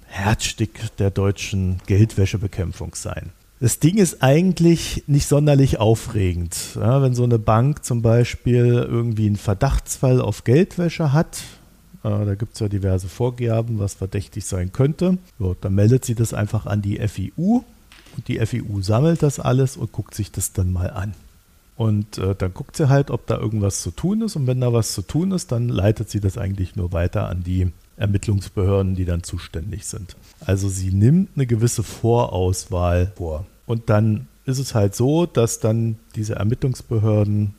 Herzstück der deutschen Geldwäschebekämpfung sein. Das Ding ist eigentlich nicht sonderlich aufregend. Ja, wenn so eine Bank zum Beispiel irgendwie einen Verdachtsfall auf Geldwäsche hat, äh, da gibt es ja diverse Vorgaben, was verdächtig sein könnte, ja, dann meldet sie das einfach an die FIU die FIU sammelt das alles und guckt sich das dann mal an. Und äh, dann guckt sie halt, ob da irgendwas zu tun ist. Und wenn da was zu tun ist, dann leitet sie das eigentlich nur weiter an die Ermittlungsbehörden, die dann zuständig sind. Also sie nimmt eine gewisse Vorauswahl vor. Und dann ist es halt so, dass dann diese Ermittlungsbehörden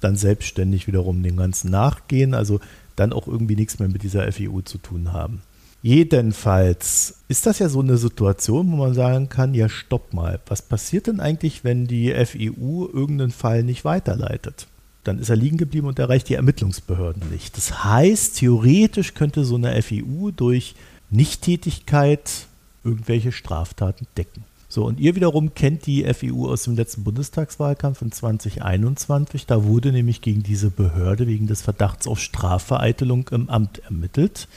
dann selbstständig wiederum dem Ganzen nachgehen, also dann auch irgendwie nichts mehr mit dieser FIU zu tun haben. Jedenfalls ist das ja so eine Situation, wo man sagen kann, ja, stopp mal, was passiert denn eigentlich, wenn die FIU irgendeinen Fall nicht weiterleitet? Dann ist er liegen geblieben und erreicht die Ermittlungsbehörden nicht. Das heißt, theoretisch könnte so eine FIU durch Nichttätigkeit irgendwelche Straftaten decken. So, und ihr wiederum kennt die FIU aus dem letzten Bundestagswahlkampf in 2021. Da wurde nämlich gegen diese Behörde wegen des Verdachts auf Strafvereitelung im Amt ermittelt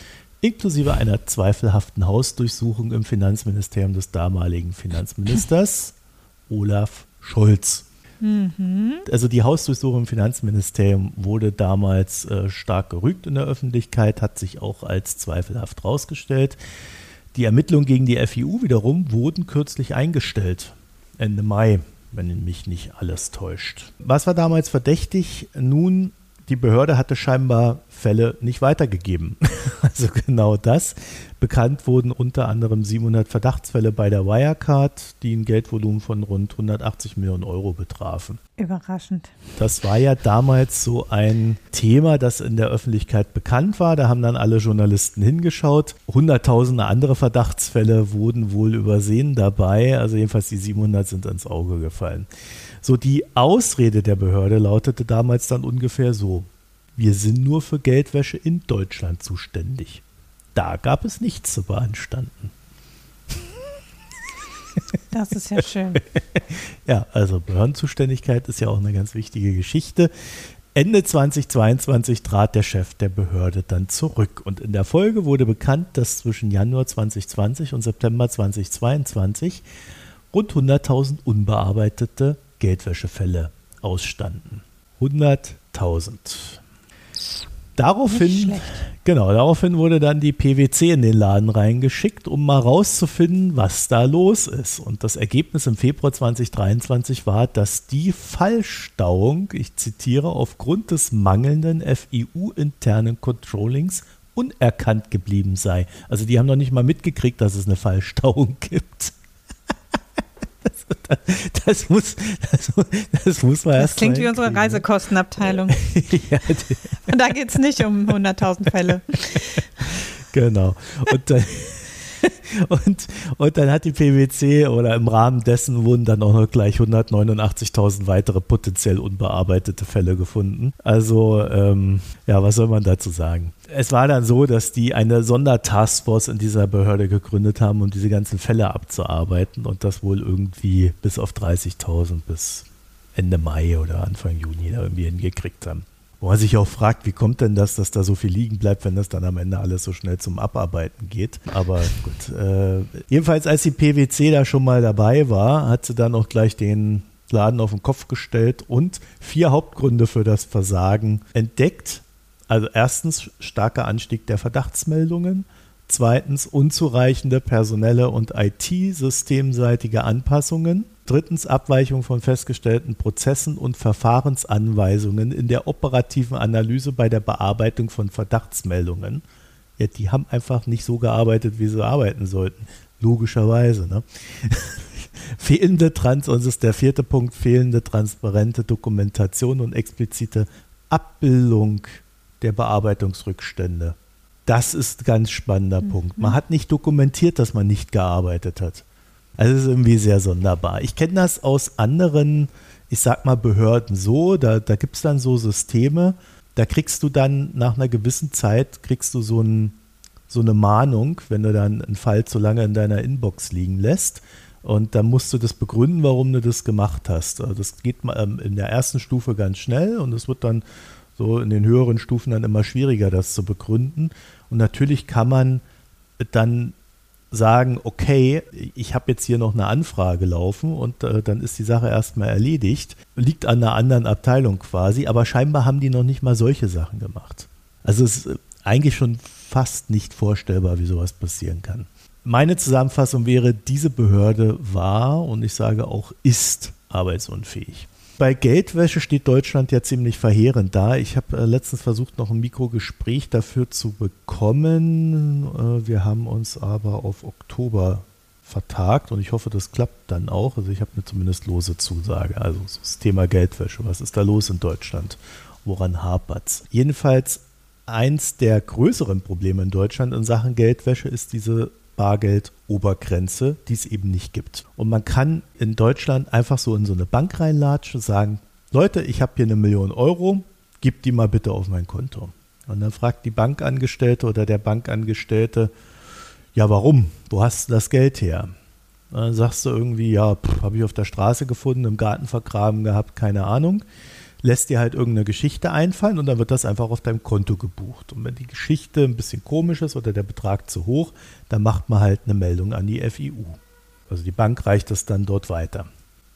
inklusive einer zweifelhaften Hausdurchsuchung im Finanzministerium des damaligen Finanzministers [laughs] Olaf Scholz. Mhm. Also die Hausdurchsuchung im Finanzministerium wurde damals äh, stark gerügt in der Öffentlichkeit, hat sich auch als zweifelhaft herausgestellt. Die Ermittlungen gegen die FIU wiederum wurden kürzlich eingestellt, Ende Mai, wenn mich nicht alles täuscht. Was war damals verdächtig? Nun die Behörde hatte scheinbar Fälle nicht weitergegeben. [laughs] also genau das. Bekannt wurden unter anderem 700 Verdachtsfälle bei der Wirecard, die ein Geldvolumen von rund 180 Millionen Euro betrafen. Überraschend. Das war ja damals so ein Thema, das in der Öffentlichkeit bekannt war. Da haben dann alle Journalisten hingeschaut. Hunderttausende andere Verdachtsfälle wurden wohl übersehen dabei. Also jedenfalls die 700 sind ins Auge gefallen. So die Ausrede der Behörde lautete damals dann ungefähr so. Wir sind nur für Geldwäsche in Deutschland zuständig. Da gab es nichts zu beanstanden. Das ist ja schön. [laughs] ja, also Behördenzuständigkeit ist ja auch eine ganz wichtige Geschichte. Ende 2022 trat der Chef der Behörde dann zurück und in der Folge wurde bekannt, dass zwischen Januar 2020 und September 2022 rund 100.000 unbearbeitete Geldwäschefälle ausstanden. 100.000. Daraufhin, genau, daraufhin wurde dann die PwC in den Laden reingeschickt, um mal rauszufinden, was da los ist. Und das Ergebnis im Februar 2023 war, dass die Fallstauung, ich zitiere, aufgrund des mangelnden FIU-internen Controllings unerkannt geblieben sei. Also die haben noch nicht mal mitgekriegt, dass es eine Fallstauung [laughs] gibt. [laughs] Das, muss, das, das muss man erst Das klingt wie unsere ne? Reisekostenabteilung. [laughs] ja, Und da geht es nicht um 100.000 Fälle. [laughs] Genau. Und dann, [laughs] und, und dann hat die PwC oder im Rahmen dessen wurden dann auch noch gleich 189.000 weitere potenziell unbearbeitete Fälle gefunden. Also, ähm, ja, was soll man dazu sagen? Es war dann so, dass die eine Sondertaskforce in dieser Behörde gegründet haben, um diese ganzen Fälle abzuarbeiten und das wohl irgendwie bis auf 30.000 bis Ende Mai oder Anfang Juni da irgendwie hingekriegt haben. Wo man sich auch fragt, wie kommt denn das, dass da so viel liegen bleibt, wenn das dann am Ende alles so schnell zum Abarbeiten geht. Aber gut. Äh, jedenfalls, als die PwC da schon mal dabei war, hat sie dann auch gleich den Laden auf den Kopf gestellt und vier Hauptgründe für das Versagen entdeckt. Also erstens starker Anstieg der Verdachtsmeldungen. Zweitens unzureichende personelle und IT-systemseitige Anpassungen. Drittens Abweichung von festgestellten Prozessen und Verfahrensanweisungen in der operativen Analyse bei der Bearbeitung von Verdachtsmeldungen. Ja, die haben einfach nicht so gearbeitet, wie sie arbeiten sollten. Logischerweise. Ne? [laughs] fehlende Trans, und das ist der vierte Punkt, fehlende transparente Dokumentation und explizite Abbildung der Bearbeitungsrückstände. Das ist ein ganz spannender mhm. Punkt. Man hat nicht dokumentiert, dass man nicht gearbeitet hat. Also es ist irgendwie sehr sonderbar. Ich kenne das aus anderen, ich sag mal, Behörden so, da, da gibt es dann so Systeme, da kriegst du dann nach einer gewissen Zeit, kriegst du so, ein, so eine Mahnung, wenn du dann einen Fall zu lange in deiner Inbox liegen lässt. Und dann musst du das begründen, warum du das gemacht hast. Also das geht ähm, in der ersten Stufe ganz schnell und es wird dann so in den höheren Stufen dann immer schwieriger, das zu begründen. Und natürlich kann man dann sagen, okay, ich habe jetzt hier noch eine Anfrage laufen und äh, dann ist die Sache erstmal erledigt. Liegt an einer anderen Abteilung quasi, aber scheinbar haben die noch nicht mal solche Sachen gemacht. Also es ist eigentlich schon fast nicht vorstellbar, wie sowas passieren kann. Meine Zusammenfassung wäre, diese Behörde war und ich sage auch ist arbeitsunfähig. Bei Geldwäsche steht Deutschland ja ziemlich verheerend da. Ich habe äh, letztens versucht, noch ein Mikrogespräch dafür zu bekommen. Äh, wir haben uns aber auf Oktober vertagt und ich hoffe, das klappt dann auch. Also ich habe eine zumindest lose Zusage. Also das Thema Geldwäsche. Was ist da los in Deutschland? Woran hapert's? Jedenfalls eins der größeren Probleme in Deutschland in Sachen Geldwäsche ist diese Bargeldobergrenze, die es eben nicht gibt. Und man kann in Deutschland einfach so in so eine Bank reinlatschen sagen, Leute, ich habe hier eine Million Euro, gib die mal bitte auf mein Konto. Und dann fragt die Bankangestellte oder der Bankangestellte, ja, warum? Wo hast du das Geld her? Und dann sagst du irgendwie, ja, habe ich auf der Straße gefunden, im Garten vergraben gehabt, keine Ahnung lässt dir halt irgendeine Geschichte einfallen und dann wird das einfach auf deinem Konto gebucht. Und wenn die Geschichte ein bisschen komisch ist oder der Betrag zu hoch, dann macht man halt eine Meldung an die FIU. Also die Bank reicht das dann dort weiter.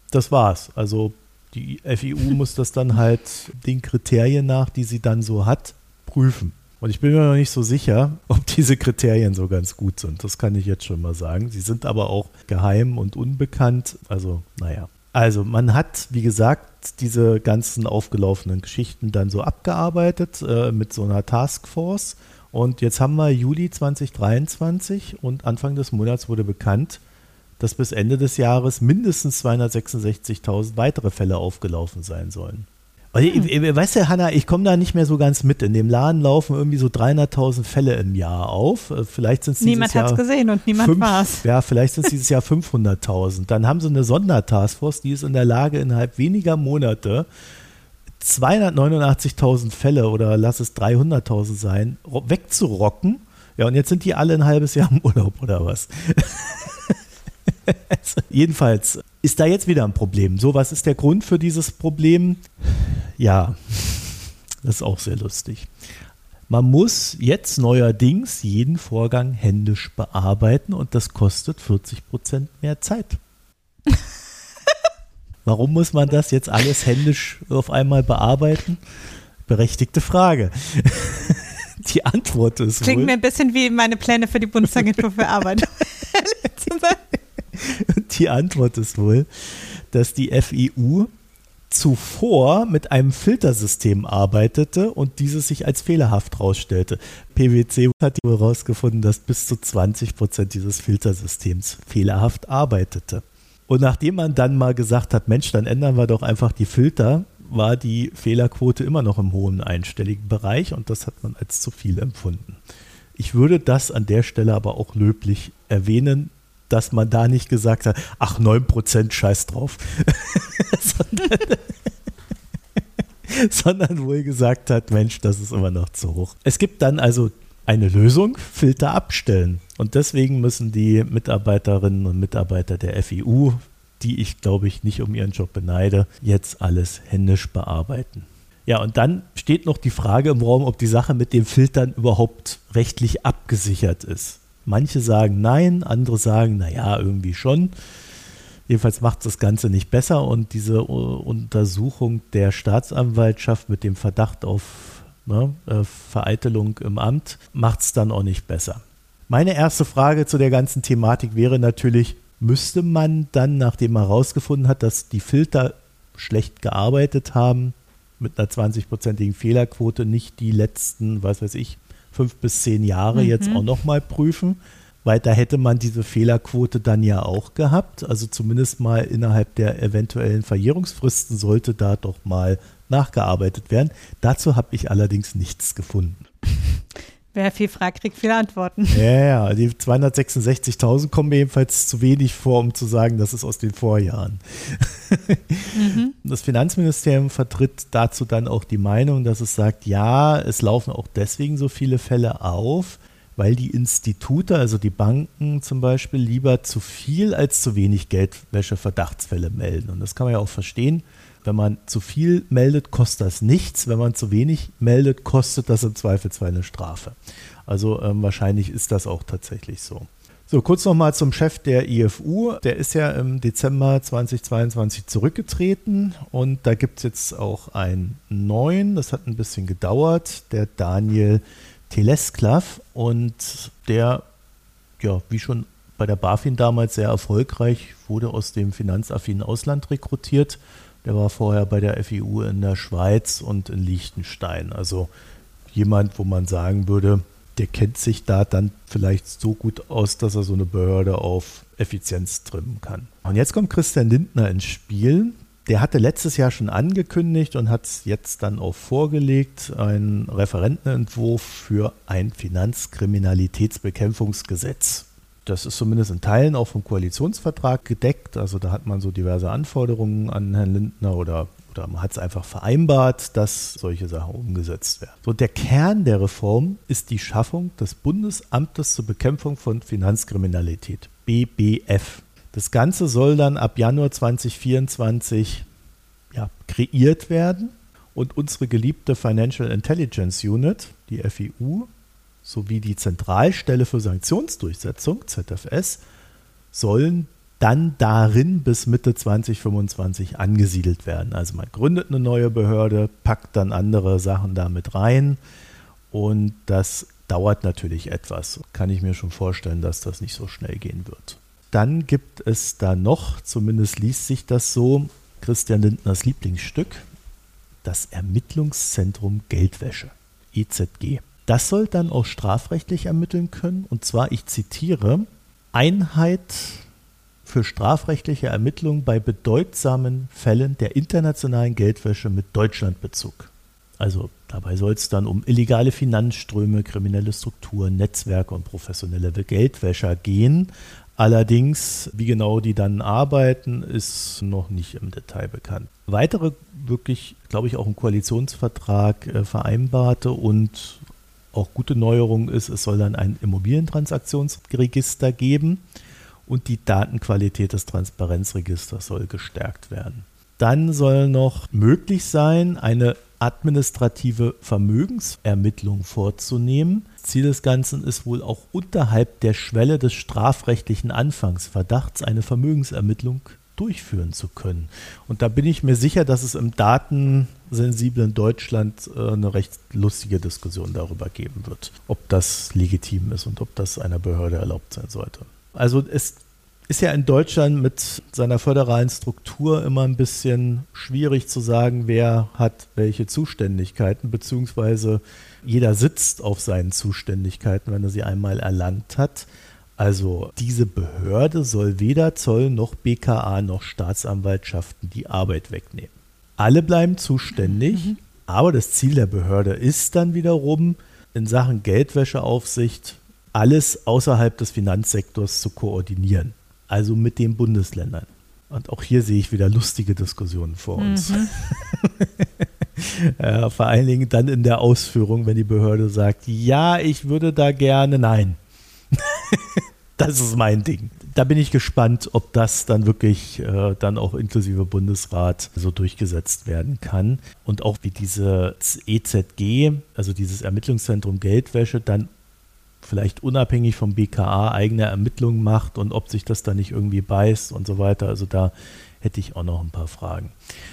Das war's. Also die FIU [laughs] muss das dann halt den Kriterien nach, die sie dann so hat, prüfen. Und ich bin mir noch nicht so sicher, ob diese Kriterien so ganz gut sind. Das kann ich jetzt schon mal sagen. Sie sind aber auch geheim und unbekannt. Also, naja. Also man hat, wie gesagt, diese ganzen aufgelaufenen Geschichten dann so abgearbeitet äh, mit so einer Taskforce. Und jetzt haben wir Juli 2023 und Anfang des Monats wurde bekannt, dass bis Ende des Jahres mindestens 266.000 weitere Fälle aufgelaufen sein sollen. Hm. Weißt du, Hanna, ich komme da nicht mehr so ganz mit. In dem Laden laufen irgendwie so 300.000 Fälle im Jahr auf. Äh, vielleicht sind es Niemand hat es gesehen und niemand war es. Ja, vielleicht sind es dieses Jahr 500.000. Dann haben sie eine Sondertaskforce, die ist in der Lage, innerhalb weniger Monate 289.000 Fälle oder lass es 300.000 sein, wegzurocken. Ja, und jetzt sind die alle ein halbes Jahr im Urlaub oder was? [laughs] Jedenfalls ist da jetzt wieder ein Problem. So, was ist der Grund für dieses Problem? Ja, [laughs] das ist auch sehr lustig. Man muss jetzt neuerdings jeden Vorgang händisch bearbeiten und das kostet 40 Prozent mehr Zeit. [laughs] Warum muss man das jetzt alles händisch auf einmal bearbeiten? Berechtigte Frage. [laughs] Die Antwort ist Klingt wohl, mir ein bisschen wie meine Pläne für die Bundesagentur für Arbeit. [laughs] die Antwort ist wohl, dass die FIU zuvor mit einem Filtersystem arbeitete und dieses sich als fehlerhaft herausstellte. PwC hat herausgefunden, dass bis zu 20 Prozent dieses Filtersystems fehlerhaft arbeitete. Und nachdem man dann mal gesagt hat, Mensch, dann ändern wir doch einfach die Filter, war die Fehlerquote immer noch im hohen einstelligen Bereich und das hat man als zu viel empfunden. Ich würde das an der Stelle aber auch löblich erwähnen, dass man da nicht gesagt hat, ach, 9% scheiß drauf. [laughs] sondern, [laughs] sondern wohl gesagt hat, Mensch, das ist immer noch zu hoch. Es gibt dann also eine Lösung, Filter abstellen. Und deswegen müssen die Mitarbeiterinnen und Mitarbeiter der FIU, die ich glaube ich nicht um ihren Job beneide, jetzt alles händisch bearbeiten. Ja, und dann steht noch die Frage im Raum, ob die Sache mit den Filtern überhaupt rechtlich abgesichert ist. Manche sagen nein, andere sagen, naja, irgendwie schon. Jedenfalls macht das Ganze nicht besser und diese Untersuchung der Staatsanwaltschaft mit dem Verdacht auf ne, äh, Vereitelung im Amt macht es dann auch nicht besser. Meine erste Frage zu der ganzen Thematik wäre natürlich, müsste man dann, nachdem man herausgefunden hat, dass die Filter schlecht gearbeitet haben, mit einer 20-prozentigen Fehlerquote nicht die letzten, was weiß ich, fünf bis zehn Jahre mhm. jetzt auch nochmal prüfen, weil da hätte man diese Fehlerquote dann ja auch gehabt. Also zumindest mal innerhalb der eventuellen Verjährungsfristen sollte da doch mal nachgearbeitet werden. Dazu habe ich allerdings nichts gefunden. [laughs] Wer viel fragt, kriegt viele Antworten. Ja, ja, die 266.000 kommen mir jedenfalls zu wenig vor, um zu sagen, das ist aus den Vorjahren. Mhm. Das Finanzministerium vertritt dazu dann auch die Meinung, dass es sagt, ja, es laufen auch deswegen so viele Fälle auf, weil die Institute, also die Banken zum Beispiel, lieber zu viel als zu wenig Geldwäsche-Verdachtsfälle melden. Und das kann man ja auch verstehen wenn man zu viel meldet, kostet das nichts. Wenn man zu wenig meldet, kostet das im Zweifelsfall eine Strafe. Also ähm, wahrscheinlich ist das auch tatsächlich so. So, kurz nochmal zum Chef der IFU. Der ist ja im Dezember 2022 zurückgetreten und da gibt es jetzt auch einen neuen. Das hat ein bisschen gedauert, der Daniel Telesklav und der, ja, wie schon bei der BaFin damals sehr erfolgreich, wurde aus dem finanzaffinen Ausland rekrutiert der war vorher bei der FIU in der Schweiz und in Liechtenstein. Also jemand, wo man sagen würde, der kennt sich da dann vielleicht so gut aus, dass er so eine Behörde auf Effizienz trimmen kann. Und jetzt kommt Christian Lindner ins Spiel. Der hatte letztes Jahr schon angekündigt und hat es jetzt dann auch vorgelegt, einen Referentenentwurf für ein Finanzkriminalitätsbekämpfungsgesetz. Das ist zumindest in Teilen auch vom Koalitionsvertrag gedeckt. Also da hat man so diverse Anforderungen an Herrn Lindner oder, oder man hat es einfach vereinbart, dass solche Sachen umgesetzt werden. So, der Kern der Reform ist die Schaffung des Bundesamtes zur Bekämpfung von Finanzkriminalität, BBF. Das Ganze soll dann ab Januar 2024 ja, kreiert werden und unsere geliebte Financial Intelligence Unit, die FIU, sowie die Zentralstelle für Sanktionsdurchsetzung, ZFS, sollen dann darin bis Mitte 2025 angesiedelt werden. Also man gründet eine neue Behörde, packt dann andere Sachen damit rein und das dauert natürlich etwas. Kann ich mir schon vorstellen, dass das nicht so schnell gehen wird. Dann gibt es da noch, zumindest liest sich das so, Christian Lindners Lieblingsstück, das Ermittlungszentrum Geldwäsche, EZG. Das soll dann auch strafrechtlich ermitteln können. Und zwar, ich zitiere, Einheit für strafrechtliche Ermittlungen bei bedeutsamen Fällen der internationalen Geldwäsche mit Deutschlandbezug. Also dabei soll es dann um illegale Finanzströme, kriminelle Strukturen, Netzwerke und professionelle Geldwäscher gehen. Allerdings, wie genau die dann arbeiten, ist noch nicht im Detail bekannt. Weitere wirklich, glaube ich, auch im Koalitionsvertrag äh, vereinbarte und auch gute Neuerung ist, es soll dann ein Immobilientransaktionsregister geben und die Datenqualität des Transparenzregisters soll gestärkt werden. Dann soll noch möglich sein, eine administrative Vermögensermittlung vorzunehmen. Ziel des Ganzen ist wohl auch unterhalb der Schwelle des strafrechtlichen Anfangsverdachts eine Vermögensermittlung durchführen zu können. Und da bin ich mir sicher, dass es im datensensiblen Deutschland äh, eine recht lustige Diskussion darüber geben wird, ob das legitim ist und ob das einer Behörde erlaubt sein sollte. Also es ist ja in Deutschland mit seiner föderalen Struktur immer ein bisschen schwierig zu sagen, wer hat welche Zuständigkeiten, beziehungsweise jeder sitzt auf seinen Zuständigkeiten, wenn er sie einmal erlangt hat. Also diese Behörde soll weder Zoll noch BKA noch Staatsanwaltschaften die Arbeit wegnehmen. Alle bleiben zuständig, mhm. aber das Ziel der Behörde ist dann wiederum in Sachen Geldwäscheaufsicht alles außerhalb des Finanzsektors zu koordinieren, also mit den Bundesländern. Und auch hier sehe ich wieder lustige Diskussionen vor uns. Mhm. [laughs] ja, vor allen Dingen dann in der Ausführung, wenn die Behörde sagt, ja, ich würde da gerne, nein. [laughs] das ist mein Ding. Da bin ich gespannt, ob das dann wirklich äh, dann auch inklusive Bundesrat so durchgesetzt werden kann. Und auch wie diese EZG, also dieses Ermittlungszentrum Geldwäsche, dann vielleicht unabhängig vom BKA eigene Ermittlungen macht und ob sich das dann nicht irgendwie beißt und so weiter. Also da hätte ich auch noch ein paar Fragen.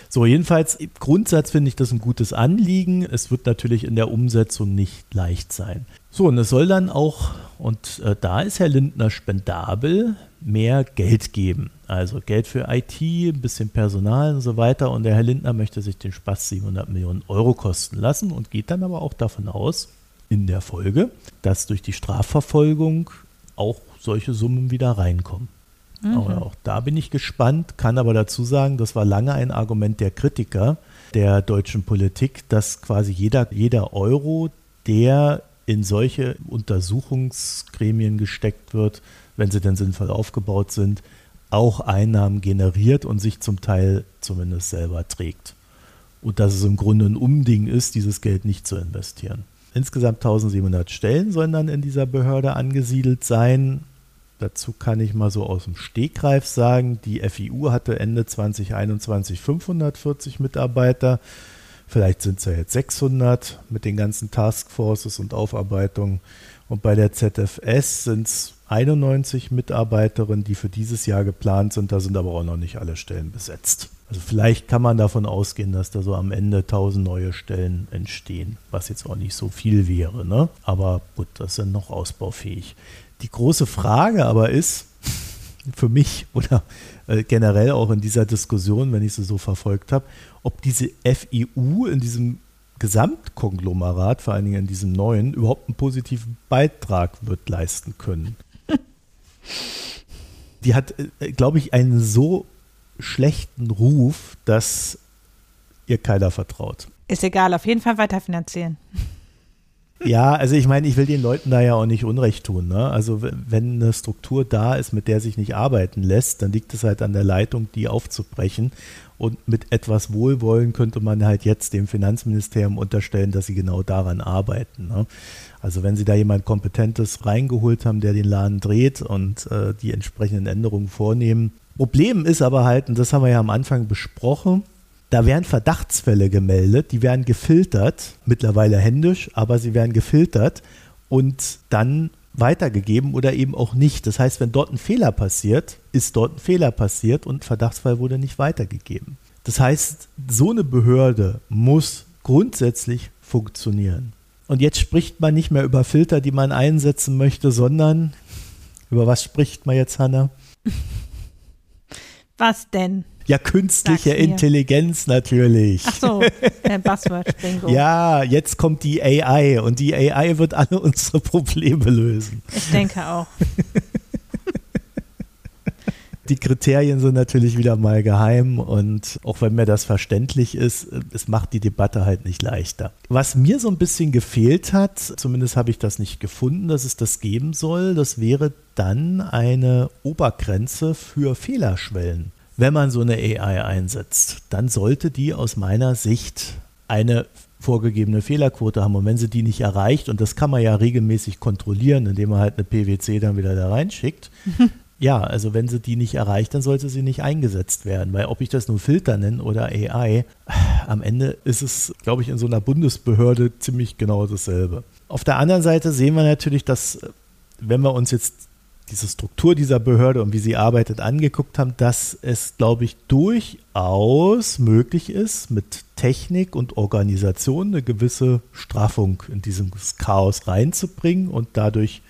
So, jedenfalls, im Grundsatz finde ich das ein gutes Anliegen. Es wird natürlich in der Umsetzung nicht leicht sein. So, und es soll dann auch, und äh, da ist Herr Lindner spendabel, mehr Geld geben. Also Geld für IT, ein bisschen Personal und so weiter. Und der Herr Lindner möchte sich den Spaß 700 Millionen Euro kosten lassen und geht dann aber auch davon aus, in der Folge, dass durch die Strafverfolgung auch solche Summen wieder reinkommen. Mhm. Aber auch da bin ich gespannt, kann aber dazu sagen, das war lange ein Argument der Kritiker der deutschen Politik, dass quasi jeder, jeder Euro, der in solche Untersuchungsgremien gesteckt wird, wenn sie denn sinnvoll aufgebaut sind, auch Einnahmen generiert und sich zum Teil zumindest selber trägt. Und dass es im Grunde ein Umding ist, dieses Geld nicht zu investieren. Insgesamt 1700 Stellen sollen dann in dieser Behörde angesiedelt sein. Dazu kann ich mal so aus dem Stegreif sagen, die FIU hatte Ende 2021 540 Mitarbeiter. Vielleicht sind es ja jetzt 600 mit den ganzen Taskforces und Aufarbeitungen. Und bei der ZFS sind es 91 Mitarbeiterinnen, die für dieses Jahr geplant sind. Da sind aber auch noch nicht alle Stellen besetzt. Also vielleicht kann man davon ausgehen, dass da so am Ende 1000 neue Stellen entstehen, was jetzt auch nicht so viel wäre. Ne? Aber gut, das sind noch ausbaufähig. Die große Frage aber ist, [laughs] für mich oder äh, generell auch in dieser Diskussion, wenn ich sie so verfolgt habe, ob diese FIU in diesem Gesamtkonglomerat, vor allen Dingen in diesem neuen, überhaupt einen positiven Beitrag wird leisten können. [laughs] Die hat, äh, glaube ich, einen so schlechten Ruf, dass ihr keiner vertraut. Ist egal, auf jeden Fall weiterfinanzieren. Ja, also ich meine, ich will den Leuten da ja auch nicht Unrecht tun. Ne? Also wenn eine Struktur da ist, mit der sich nicht arbeiten lässt, dann liegt es halt an der Leitung, die aufzubrechen. Und mit etwas Wohlwollen könnte man halt jetzt dem Finanzministerium unterstellen, dass sie genau daran arbeiten. Ne? Also wenn sie da jemand Kompetentes reingeholt haben, der den Laden dreht und äh, die entsprechenden Änderungen vornehmen. Problem ist aber halt, und das haben wir ja am Anfang besprochen, da werden Verdachtsfälle gemeldet, die werden gefiltert, mittlerweile händisch, aber sie werden gefiltert und dann weitergegeben oder eben auch nicht. Das heißt, wenn dort ein Fehler passiert, ist dort ein Fehler passiert und Verdachtsfall wurde nicht weitergegeben. Das heißt, so eine Behörde muss grundsätzlich funktionieren. Und jetzt spricht man nicht mehr über Filter, die man einsetzen möchte, sondern über was spricht man jetzt, Hanna? Was denn? Ja, künstliche Intelligenz natürlich. Ach so, der Buzzword Bingo. [laughs] ja, jetzt kommt die AI und die AI wird alle unsere Probleme lösen. Ich denke auch. [laughs] Die Kriterien sind natürlich wieder mal geheim und auch wenn mir das verständlich ist, es macht die Debatte halt nicht leichter. Was mir so ein bisschen gefehlt hat, zumindest habe ich das nicht gefunden, dass es das geben soll, das wäre dann eine Obergrenze für Fehlerschwellen wenn man so eine AI einsetzt, dann sollte die aus meiner Sicht eine vorgegebene Fehlerquote haben. Und wenn sie die nicht erreicht, und das kann man ja regelmäßig kontrollieren, indem man halt eine PwC dann wieder da reinschickt, [laughs] ja, also wenn sie die nicht erreicht, dann sollte sie nicht eingesetzt werden. Weil ob ich das nun Filter nenne oder AI, am Ende ist es, glaube ich, in so einer Bundesbehörde ziemlich genau dasselbe. Auf der anderen Seite sehen wir natürlich, dass wenn wir uns jetzt diese Struktur dieser Behörde und wie sie arbeitet angeguckt haben, dass es, glaube ich, durchaus möglich ist, mit Technik und Organisation eine gewisse Straffung in dieses Chaos reinzubringen und dadurch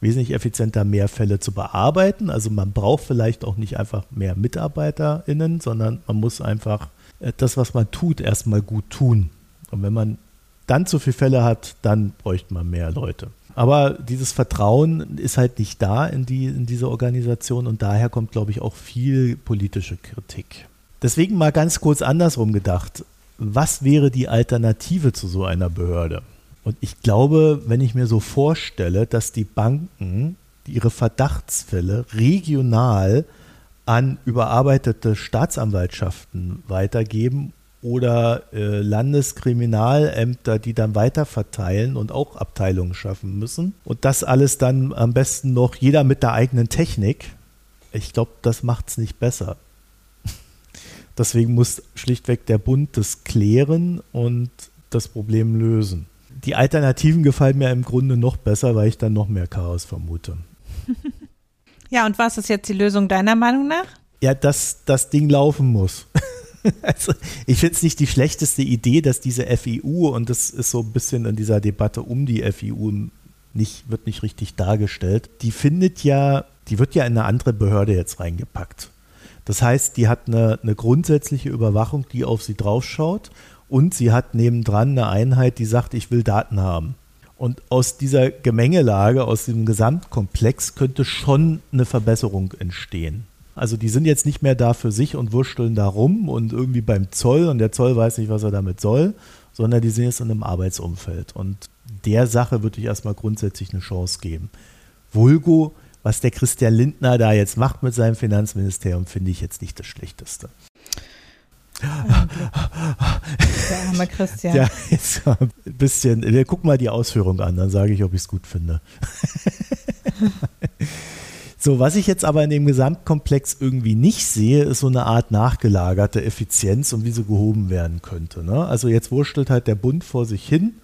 wesentlich effizienter mehr Fälle zu bearbeiten. Also man braucht vielleicht auch nicht einfach mehr MitarbeiterInnen, sondern man muss einfach äh, das, was man tut, erstmal gut tun. Und wenn man dann zu viele Fälle hat, dann bräuchte man mehr Leute. Aber dieses Vertrauen ist halt nicht da in, die, in diese Organisation und daher kommt, glaube ich, auch viel politische Kritik. Deswegen mal ganz kurz andersrum gedacht. Was wäre die Alternative zu so einer Behörde? Und ich glaube, wenn ich mir so vorstelle, dass die Banken ihre Verdachtsfälle regional an überarbeitete Staatsanwaltschaften weitergeben oder äh, Landeskriminalämter, die dann weiter verteilen und auch Abteilungen schaffen müssen. Und das alles dann am besten noch jeder mit der eigenen Technik. Ich glaube, das macht es nicht besser. [laughs] Deswegen muss schlichtweg der Bund das klären und das Problem lösen. Die Alternativen gefallen mir im Grunde noch besser, weil ich dann noch mehr Chaos vermute. [laughs] Ja, und was ist jetzt die Lösung deiner Meinung nach? Ja, dass das Ding laufen muss. [laughs] [laughs] Also ich finde es nicht die schlechteste Idee, dass diese FIU, und das ist so ein bisschen in dieser Debatte um die FIU nicht, wird nicht richtig dargestellt, die findet ja, die wird ja in eine andere Behörde jetzt reingepackt. Das heißt, die hat eine, eine grundsätzliche Überwachung, die auf sie draufschaut und sie hat nebendran eine Einheit, die sagt, ich will Daten haben. Und aus dieser Gemengelage, aus diesem Gesamtkomplex könnte schon eine Verbesserung entstehen. Also die sind jetzt nicht mehr da für sich und wursteln da rum und irgendwie beim Zoll und der Zoll weiß nicht, was er damit soll, sondern die sind jetzt in einem Arbeitsumfeld. Und der Sache würde ich erstmal grundsätzlich eine Chance geben. Vulgo, was der Christian Lindner da jetzt macht mit seinem Finanzministerium, finde ich jetzt nicht das Schlechteste. Der arme Christian. [laughs] Ja, jetzt ein bisschen. Wir gucken mal die Ausführung an, dann sage ich, ob ich es gut finde. [laughs] so, was ich jetzt aber in dem Gesamtkomplex irgendwie nicht sehe, ist so eine Art nachgelagerte Effizienz und wie sie gehoben werden könnte. Ne? Also jetzt wurstelt halt der Bund vor sich hin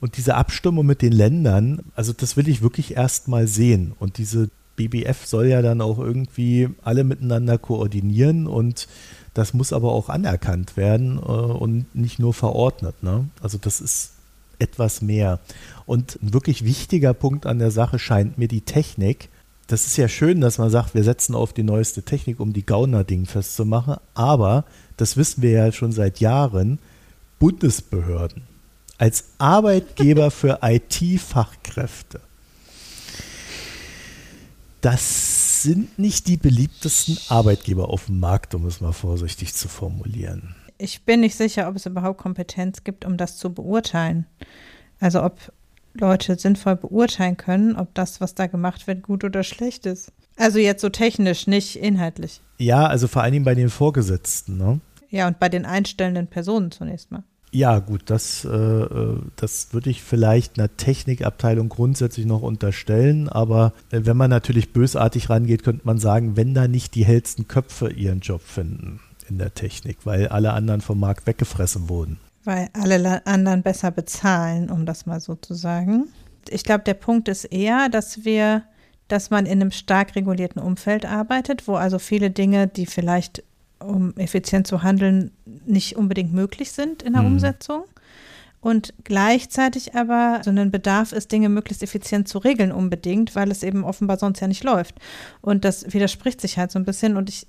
und diese Abstimmung mit den Ländern, also das will ich wirklich erst mal sehen. Und diese BBF soll ja dann auch irgendwie alle miteinander koordinieren und das muss aber auch anerkannt werden äh, und nicht nur verordnet. Ne? Also das ist etwas mehr. Und ein wirklich wichtiger Punkt an der Sache scheint mir die Technik. Das ist ja schön, dass man sagt, wir setzen auf die neueste Technik, um die Gauner-Ding festzumachen. Aber, das wissen wir ja schon seit Jahren, Bundesbehörden als Arbeitgeber [laughs] für IT-Fachkräfte das sind nicht die beliebtesten Arbeitgeber auf dem Markt, um es mal vorsichtig zu formulieren. Ich bin nicht sicher, ob es überhaupt Kompetenz gibt, um das zu beurteilen. Also ob Leute sinnvoll beurteilen können, ob das, was da gemacht wird, gut oder schlecht ist. Also jetzt so technisch, nicht inhaltlich. Ja, also vor allen Dingen bei den Vorgesetzten, ne? Ja, und bei den einstellenden Personen zunächst mal. Ja, gut, das, äh, äh, das würde ich vielleicht einer Technikabteilung grundsätzlich noch unterstellen. Aber äh, wenn man natürlich bösartig rangeht, könnte man sagen, wenn da nicht die hellsten Köpfe ihren Job finden in der Technik, weil alle anderen vom Markt weggefressen wurden. Weil alle anderen besser bezahlen, um das mal so zu sagen. Ich glaube, der Punkt ist eher, dass wir, dass man in einem stark regulierten Umfeld arbeitet, wo also viele Dinge, die vielleicht um effizient zu handeln, nicht unbedingt möglich sind in der mhm. Umsetzung. Und gleichzeitig aber so ein Bedarf ist, Dinge möglichst effizient zu regeln unbedingt, weil es eben offenbar sonst ja nicht läuft. Und das widerspricht sich halt so ein bisschen. Und ich,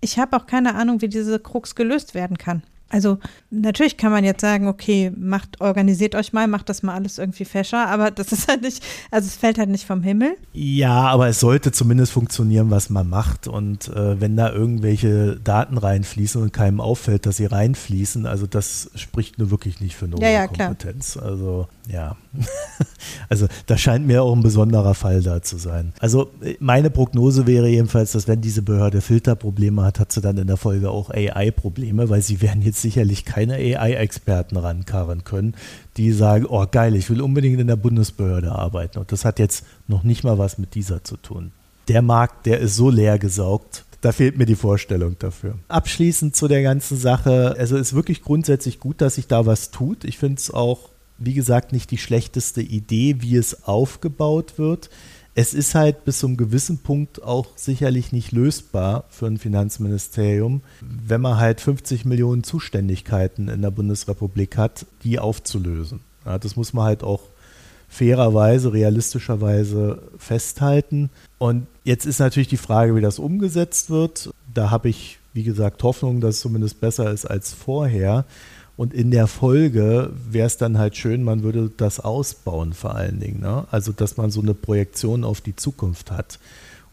ich habe auch keine Ahnung, wie diese Krux gelöst werden kann. Also natürlich kann man jetzt sagen, okay, macht, organisiert euch mal, macht das mal alles irgendwie fescher, aber das ist halt nicht, also es fällt halt nicht vom Himmel. Ja, aber es sollte zumindest funktionieren, was man macht. Und äh, wenn da irgendwelche Daten reinfließen und keinem auffällt, dass sie reinfließen, also das spricht nur wirklich nicht für eine ja, hohe ja, Kompetenz. Klar. Also ja, [laughs] also da scheint mir auch ein besonderer Fall da zu sein. Also meine Prognose wäre jedenfalls, dass wenn diese Behörde Filterprobleme hat, hat sie dann in der Folge auch AI-Probleme, weil sie werden jetzt sicherlich keine AI-Experten rankarren können, die sagen, oh geil, ich will unbedingt in der Bundesbehörde arbeiten. Und das hat jetzt noch nicht mal was mit dieser zu tun. Der Markt, der ist so leer gesaugt, da fehlt mir die Vorstellung dafür. Abschließend zu der ganzen Sache, also ist wirklich grundsätzlich gut, dass sich da was tut. Ich finde es auch, wie gesagt, nicht die schlechteste Idee, wie es aufgebaut wird es ist halt bis zu einem gewissen Punkt auch sicherlich nicht lösbar für ein Finanzministerium, wenn man halt 50 Millionen Zuständigkeiten in der Bundesrepublik hat, die aufzulösen. Ja, das muss man halt auch fairerweise, realistischerweise festhalten. Und jetzt ist natürlich die Frage, wie das umgesetzt wird. Da habe ich, wie gesagt, Hoffnung, dass es zumindest besser ist als vorher. Und in der Folge wäre es dann halt schön, man würde das ausbauen vor allen Dingen. Ne? Also, dass man so eine Projektion auf die Zukunft hat.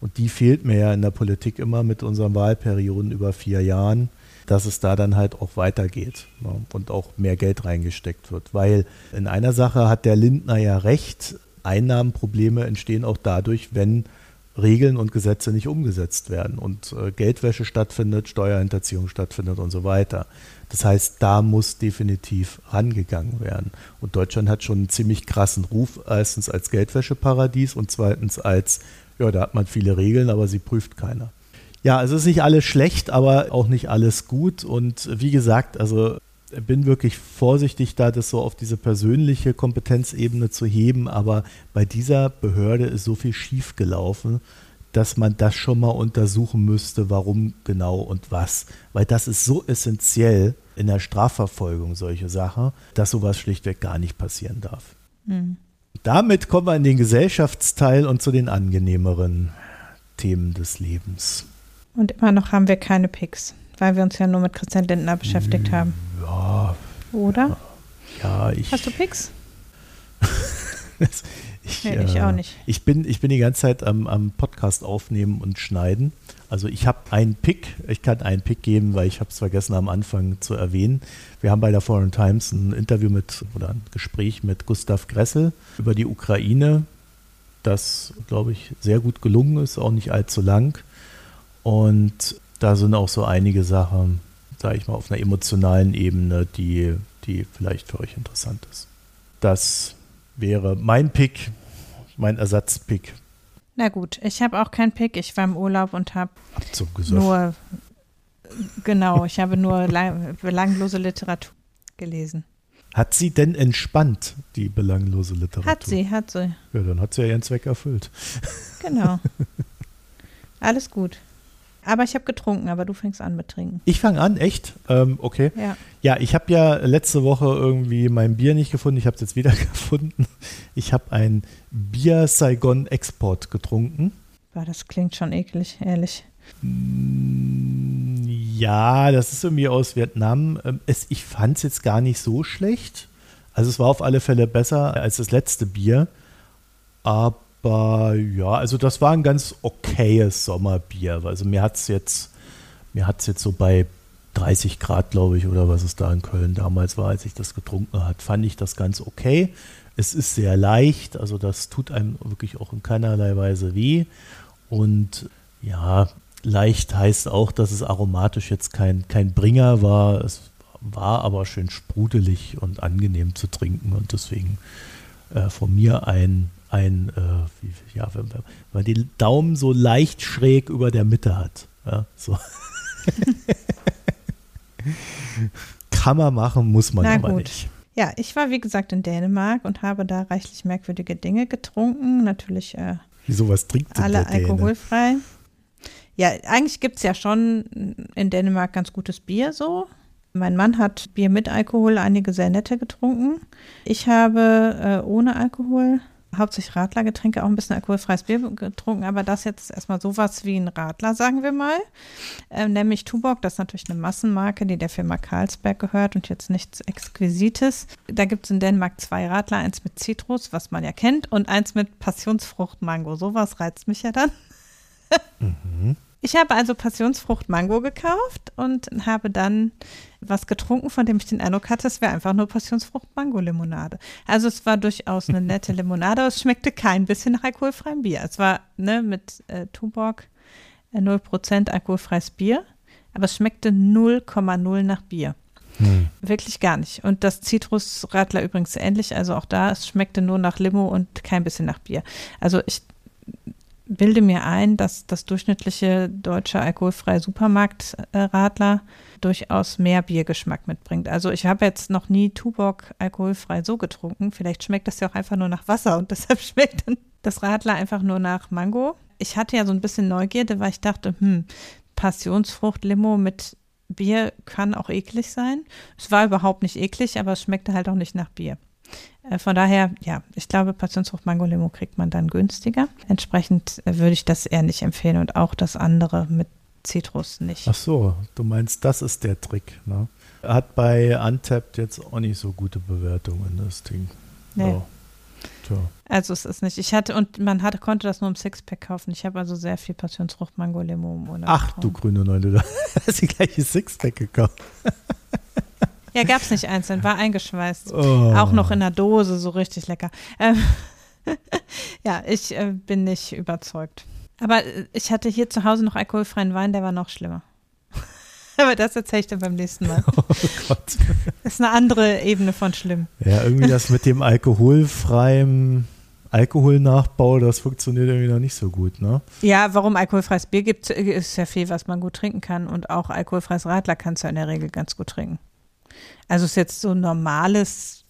Und die fehlt mir ja in der Politik immer mit unseren Wahlperioden über vier Jahren, dass es da dann halt auch weitergeht ne? und auch mehr Geld reingesteckt wird. Weil in einer Sache hat der Lindner ja recht, Einnahmenprobleme entstehen auch dadurch, wenn Regeln und Gesetze nicht umgesetzt werden und äh, Geldwäsche stattfindet, Steuerhinterziehung stattfindet und so weiter. Das heißt, da muss definitiv rangegangen werden. Und Deutschland hat schon einen ziemlich krassen Ruf, erstens als Geldwäscheparadies und zweitens als, ja, da hat man viele Regeln, aber sie prüft keiner. Ja, also ist nicht alles schlecht, aber auch nicht alles gut. Und wie gesagt, also bin wirklich vorsichtig, da das so auf diese persönliche Kompetenzebene zu heben. Aber bei dieser Behörde ist so viel schiefgelaufen, dass man das schon mal untersuchen müsste, warum genau und was. Weil das ist so essentiell in der Strafverfolgung, solche Sachen, dass sowas schlichtweg gar nicht passieren darf. Mhm. Damit kommen wir in den Gesellschaftsteil und zu den angenehmeren Themen des Lebens. Und immer noch haben wir keine Picks, weil wir uns ja nur mit Christian Lindner beschäftigt haben. Ja. Oder? Ja, ich. Hast du Picks? [laughs] ich, Nee, ich auch nicht. Ich bin, ich bin die ganze Zeit am, am Podcast aufnehmen und schneiden. Also ich habe einen Pick, ich kann einen Pick geben, weil ich habe es vergessen am Anfang zu erwähnen. Wir haben bei der Foreign Times ein Interview mit oder ein Gespräch mit Gustav Gressel über die Ukraine, das, glaube ich, sehr gut gelungen ist, auch nicht allzu lang. Und da sind auch so einige Sachen, sage ich mal, auf einer emotionalen Ebene, die, die vielleicht für euch interessant ist. Das wäre mein Pick, mein Ersatzpick. Na gut, ich habe auch keinen Pick. Ich war im Urlaub und habe nur, genau, ich habe nur lang, belanglose Literatur gelesen. Hat sie denn entspannt, die belanglose Literatur? Hat sie, hat sie, Ja, dann hat sie ja ihren Zweck erfüllt. genau. [laughs] Alles gut. Aber ich habe getrunken, aber du fängst an mit Trinken. Ich fange an, echt? Ähm, okay. Ja. Ja, ich habe ja letzte Woche irgendwie mein Bier nicht gefunden. Ich habe es jetzt wieder [laughs] gefunden. Ich habe ein Bier Saigon Export getrunken. Boah, das klingt schon eklig, ehrlich. Mm, Ja, das ist irgendwie aus Vietnam. Ähm, Es, ich fand es jetzt gar nicht so schlecht. Also es war auf alle Fälle besser als das letzte Bier. Aber ja, also das war ein ganz okayes Sommerbier. Also mir hat es jetzt, mir hat's jetzt so bei 30 Grad, glaube ich, oder was es da in Köln damals war, als ich das getrunken hat, fand ich das ganz okay. Es ist sehr leicht, also das tut einem wirklich auch in keinerlei Weise weh. Und ja, leicht heißt auch, dass es aromatisch jetzt kein, kein Bringer war. Es war aber schön sprudelig und angenehm zu trinken und deswegen äh, von mir ein, ein äh, wie, ja, wenn, wenn man die Daumen so leicht schräg über der Mitte hat. Ja, so. [laughs] Kann man machen, muss man Na aber gut. nicht. Ja, ich war wie gesagt in Dänemark und habe da reichlich merkwürdige Dinge getrunken. Natürlich äh, Wieso was trinkt denn alle der Däne? alkoholfrei. Ja, eigentlich gibt es ja schon in Dänemark ganz gutes Bier so. Mein Mann hat Bier mit Alkohol, einige sehr nette getrunken. Ich habe äh, ohne Alkohol, hauptsächlich Radlergetränke, auch ein bisschen alkoholfreies Bier getrunken, aber das jetzt erstmal sowas wie ein Radler, sagen wir mal. Ähm, nämlich Tuborg, das ist natürlich eine Massenmarke, die der Firma Carlsberg gehört und jetzt nichts Exquisites. Da gibt es in Dänemark zwei Radler, eins mit Zitrus, was man ja kennt, und eins mit Passionsfrucht-Mango. Sowas reizt mich ja dann. Ich habe also Passionsfrucht Mango gekauft und habe dann was getrunken, von dem ich den Eindruck hatte, es wäre einfach nur Passionsfrucht Mango Limonade. Also es war durchaus eine nette [laughs] Limonade, aber es schmeckte kein bisschen nach alkoholfreiem Bier. Es war ne, mit äh, Tuborg äh, 0% alkoholfreies Bier, aber es schmeckte 0,0 nach Bier. Hm. Wirklich gar nicht. Und das Zitrusradler übrigens ähnlich. Also auch da, es schmeckte nur nach Limo und kein bisschen nach Bier. Also ich bilde mir ein, dass das durchschnittliche deutsche alkoholfreie Supermarktradler durchaus mehr Biergeschmack mitbringt. Also ich habe jetzt noch nie Tuborg alkoholfrei so getrunken. Vielleicht schmeckt das ja auch einfach nur nach Wasser und [laughs] deshalb schmeckt dann das Radler einfach nur nach Mango. Ich hatte ja so ein bisschen Neugierde, weil ich dachte, hm, Passionsfrucht-Limo mit Bier kann auch eklig sein. Es war überhaupt nicht eklig, aber es schmeckte halt auch nicht nach Bier. Äh, Von daher, ja, ich glaube, Passionsfrucht Mango Limo kriegt man dann günstiger. Entsprechend äh, würde ich das eher nicht empfehlen und auch das andere mit Zitrus nicht. Ach so, du meinst, das ist der Trick. Ne? Hat bei Untapped jetzt auch nicht so gute Bewertungen, das Ding. Nee. Ja. Tja. Also es ist nicht. Ich hatte, und man hatte, konnte das nur im Sixpack kaufen. Ich habe also sehr viel Passionsfrucht Mango Limo im Urlaub Ach du getrunken. grüne Neune, du [laughs] hast die gleiche Sixpack gekauft. Ja, gab es nicht einzeln, war eingeschweißt. Oh. Auch noch in der Dose, so richtig lecker. Ähm, [laughs] ja, ich äh, bin nicht überzeugt. Aber äh, ich hatte hier zu Hause noch alkoholfreien Wein, der war noch schlimmer. [laughs] Aber das erzähle ich dann beim nächsten Mal. [laughs] Oh Gott. Das ist eine andere Ebene von schlimm. Ja, irgendwie das mit dem alkoholfreien Alkoholnachbau, das funktioniert irgendwie noch nicht so gut, ne? Ja, warum alkoholfreies Bier gibt, ist ja viel, was man gut trinken kann. Und auch alkoholfreies Radler kannst du in der Regel ganz gut trinken. Also ist jetzt so normales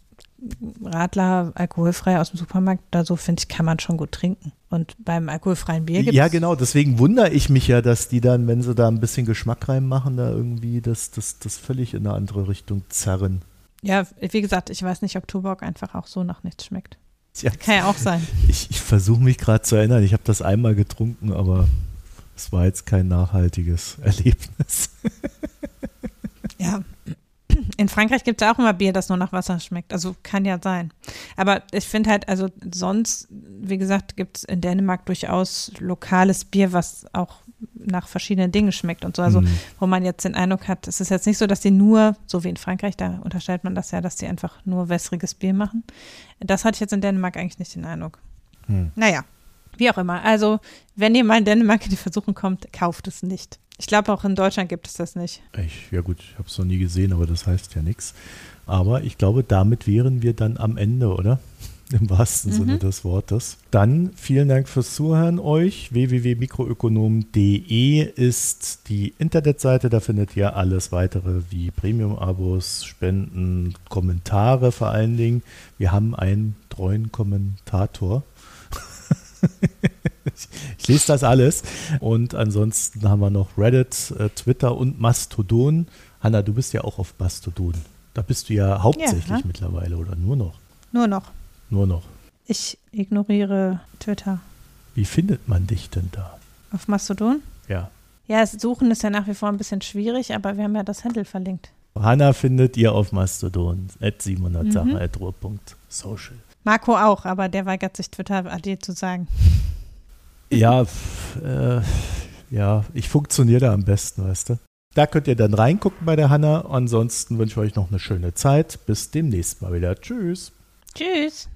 Radler alkoholfrei aus dem Supermarkt oder so, finde ich, kann man schon gut trinken. Und beim alkoholfreien Bier gibt es. Ja, genau, deswegen wundere ich mich ja, dass die dann, wenn sie da ein bisschen Geschmack reinmachen, da irgendwie das, das, das völlig in eine andere Richtung zerren. Ja, wie gesagt, ich weiß nicht, ob Tuborg einfach auch so nach nichts schmeckt. Ja, Kann ja auch sein. [laughs] ich ich versuche mich gerade zu erinnern, ich habe das einmal getrunken, aber es war jetzt kein nachhaltiges [laughs] Erlebnis. Ja. In Frankreich gibt es auch immer Bier, das nur nach Wasser schmeckt. Also kann ja sein. Aber ich finde halt, also sonst, wie gesagt, gibt es in Dänemark durchaus lokales Bier, was auch nach verschiedenen Dingen schmeckt und so. Also, mhm. wo man jetzt den Eindruck hat, es ist jetzt nicht so, dass die nur, so wie in Frankreich, da unterstellt man das ja, dass die einfach nur wässriges Bier machen. Das hatte ich jetzt in Dänemark eigentlich nicht den Eindruck. Mhm. Naja, wie auch immer. Also, wenn ihr mal in Dänemark in die Versuchung kommt, kauft es nicht. Ich glaube, auch in Deutschland gibt es das nicht. Ich, ja gut, ich habe es noch nie gesehen, aber das heißt ja nichts. Aber ich glaube, damit wären wir dann am Ende, oder? [laughs] im wahrsten mhm. Sinne des Wortes. Dann vielen Dank fürs Zuhören euch. www.mikroökonom.de ist die Internetseite. Da findet ihr alles weitere wie Premium-Abos, Spenden, Kommentare vor allen Dingen. Wir haben einen treuen Kommentator. [laughs] ich lese das alles. Und ansonsten haben wir noch Reddit, äh, Twitter und Mastodon. Hanna, du bist ja auch auf Mastodon. Da bist du ja hauptsächlich ja, mittlerweile oder nur noch? Nur noch. Nur noch. Ich ignoriere Twitter. Wie findet man dich denn da? Auf Mastodon? Ja. Ja, Suchen ist ja nach wie vor ein bisschen schwierig, aber wir haben ja das Handle verlinkt. Hanna findet ihr auf Mastodon, at 700 Sachen, mhm. at Social. Marco auch, aber der weigert sich Twitter AD zu sagen. Ja, äh, ja, ich funktioniere da am besten, weißt du. Da könnt ihr dann reingucken bei der Hanna. Ansonsten wünsche ich euch noch eine schöne Zeit. Bis demnächst mal wieder. Tschüss. Tschüss.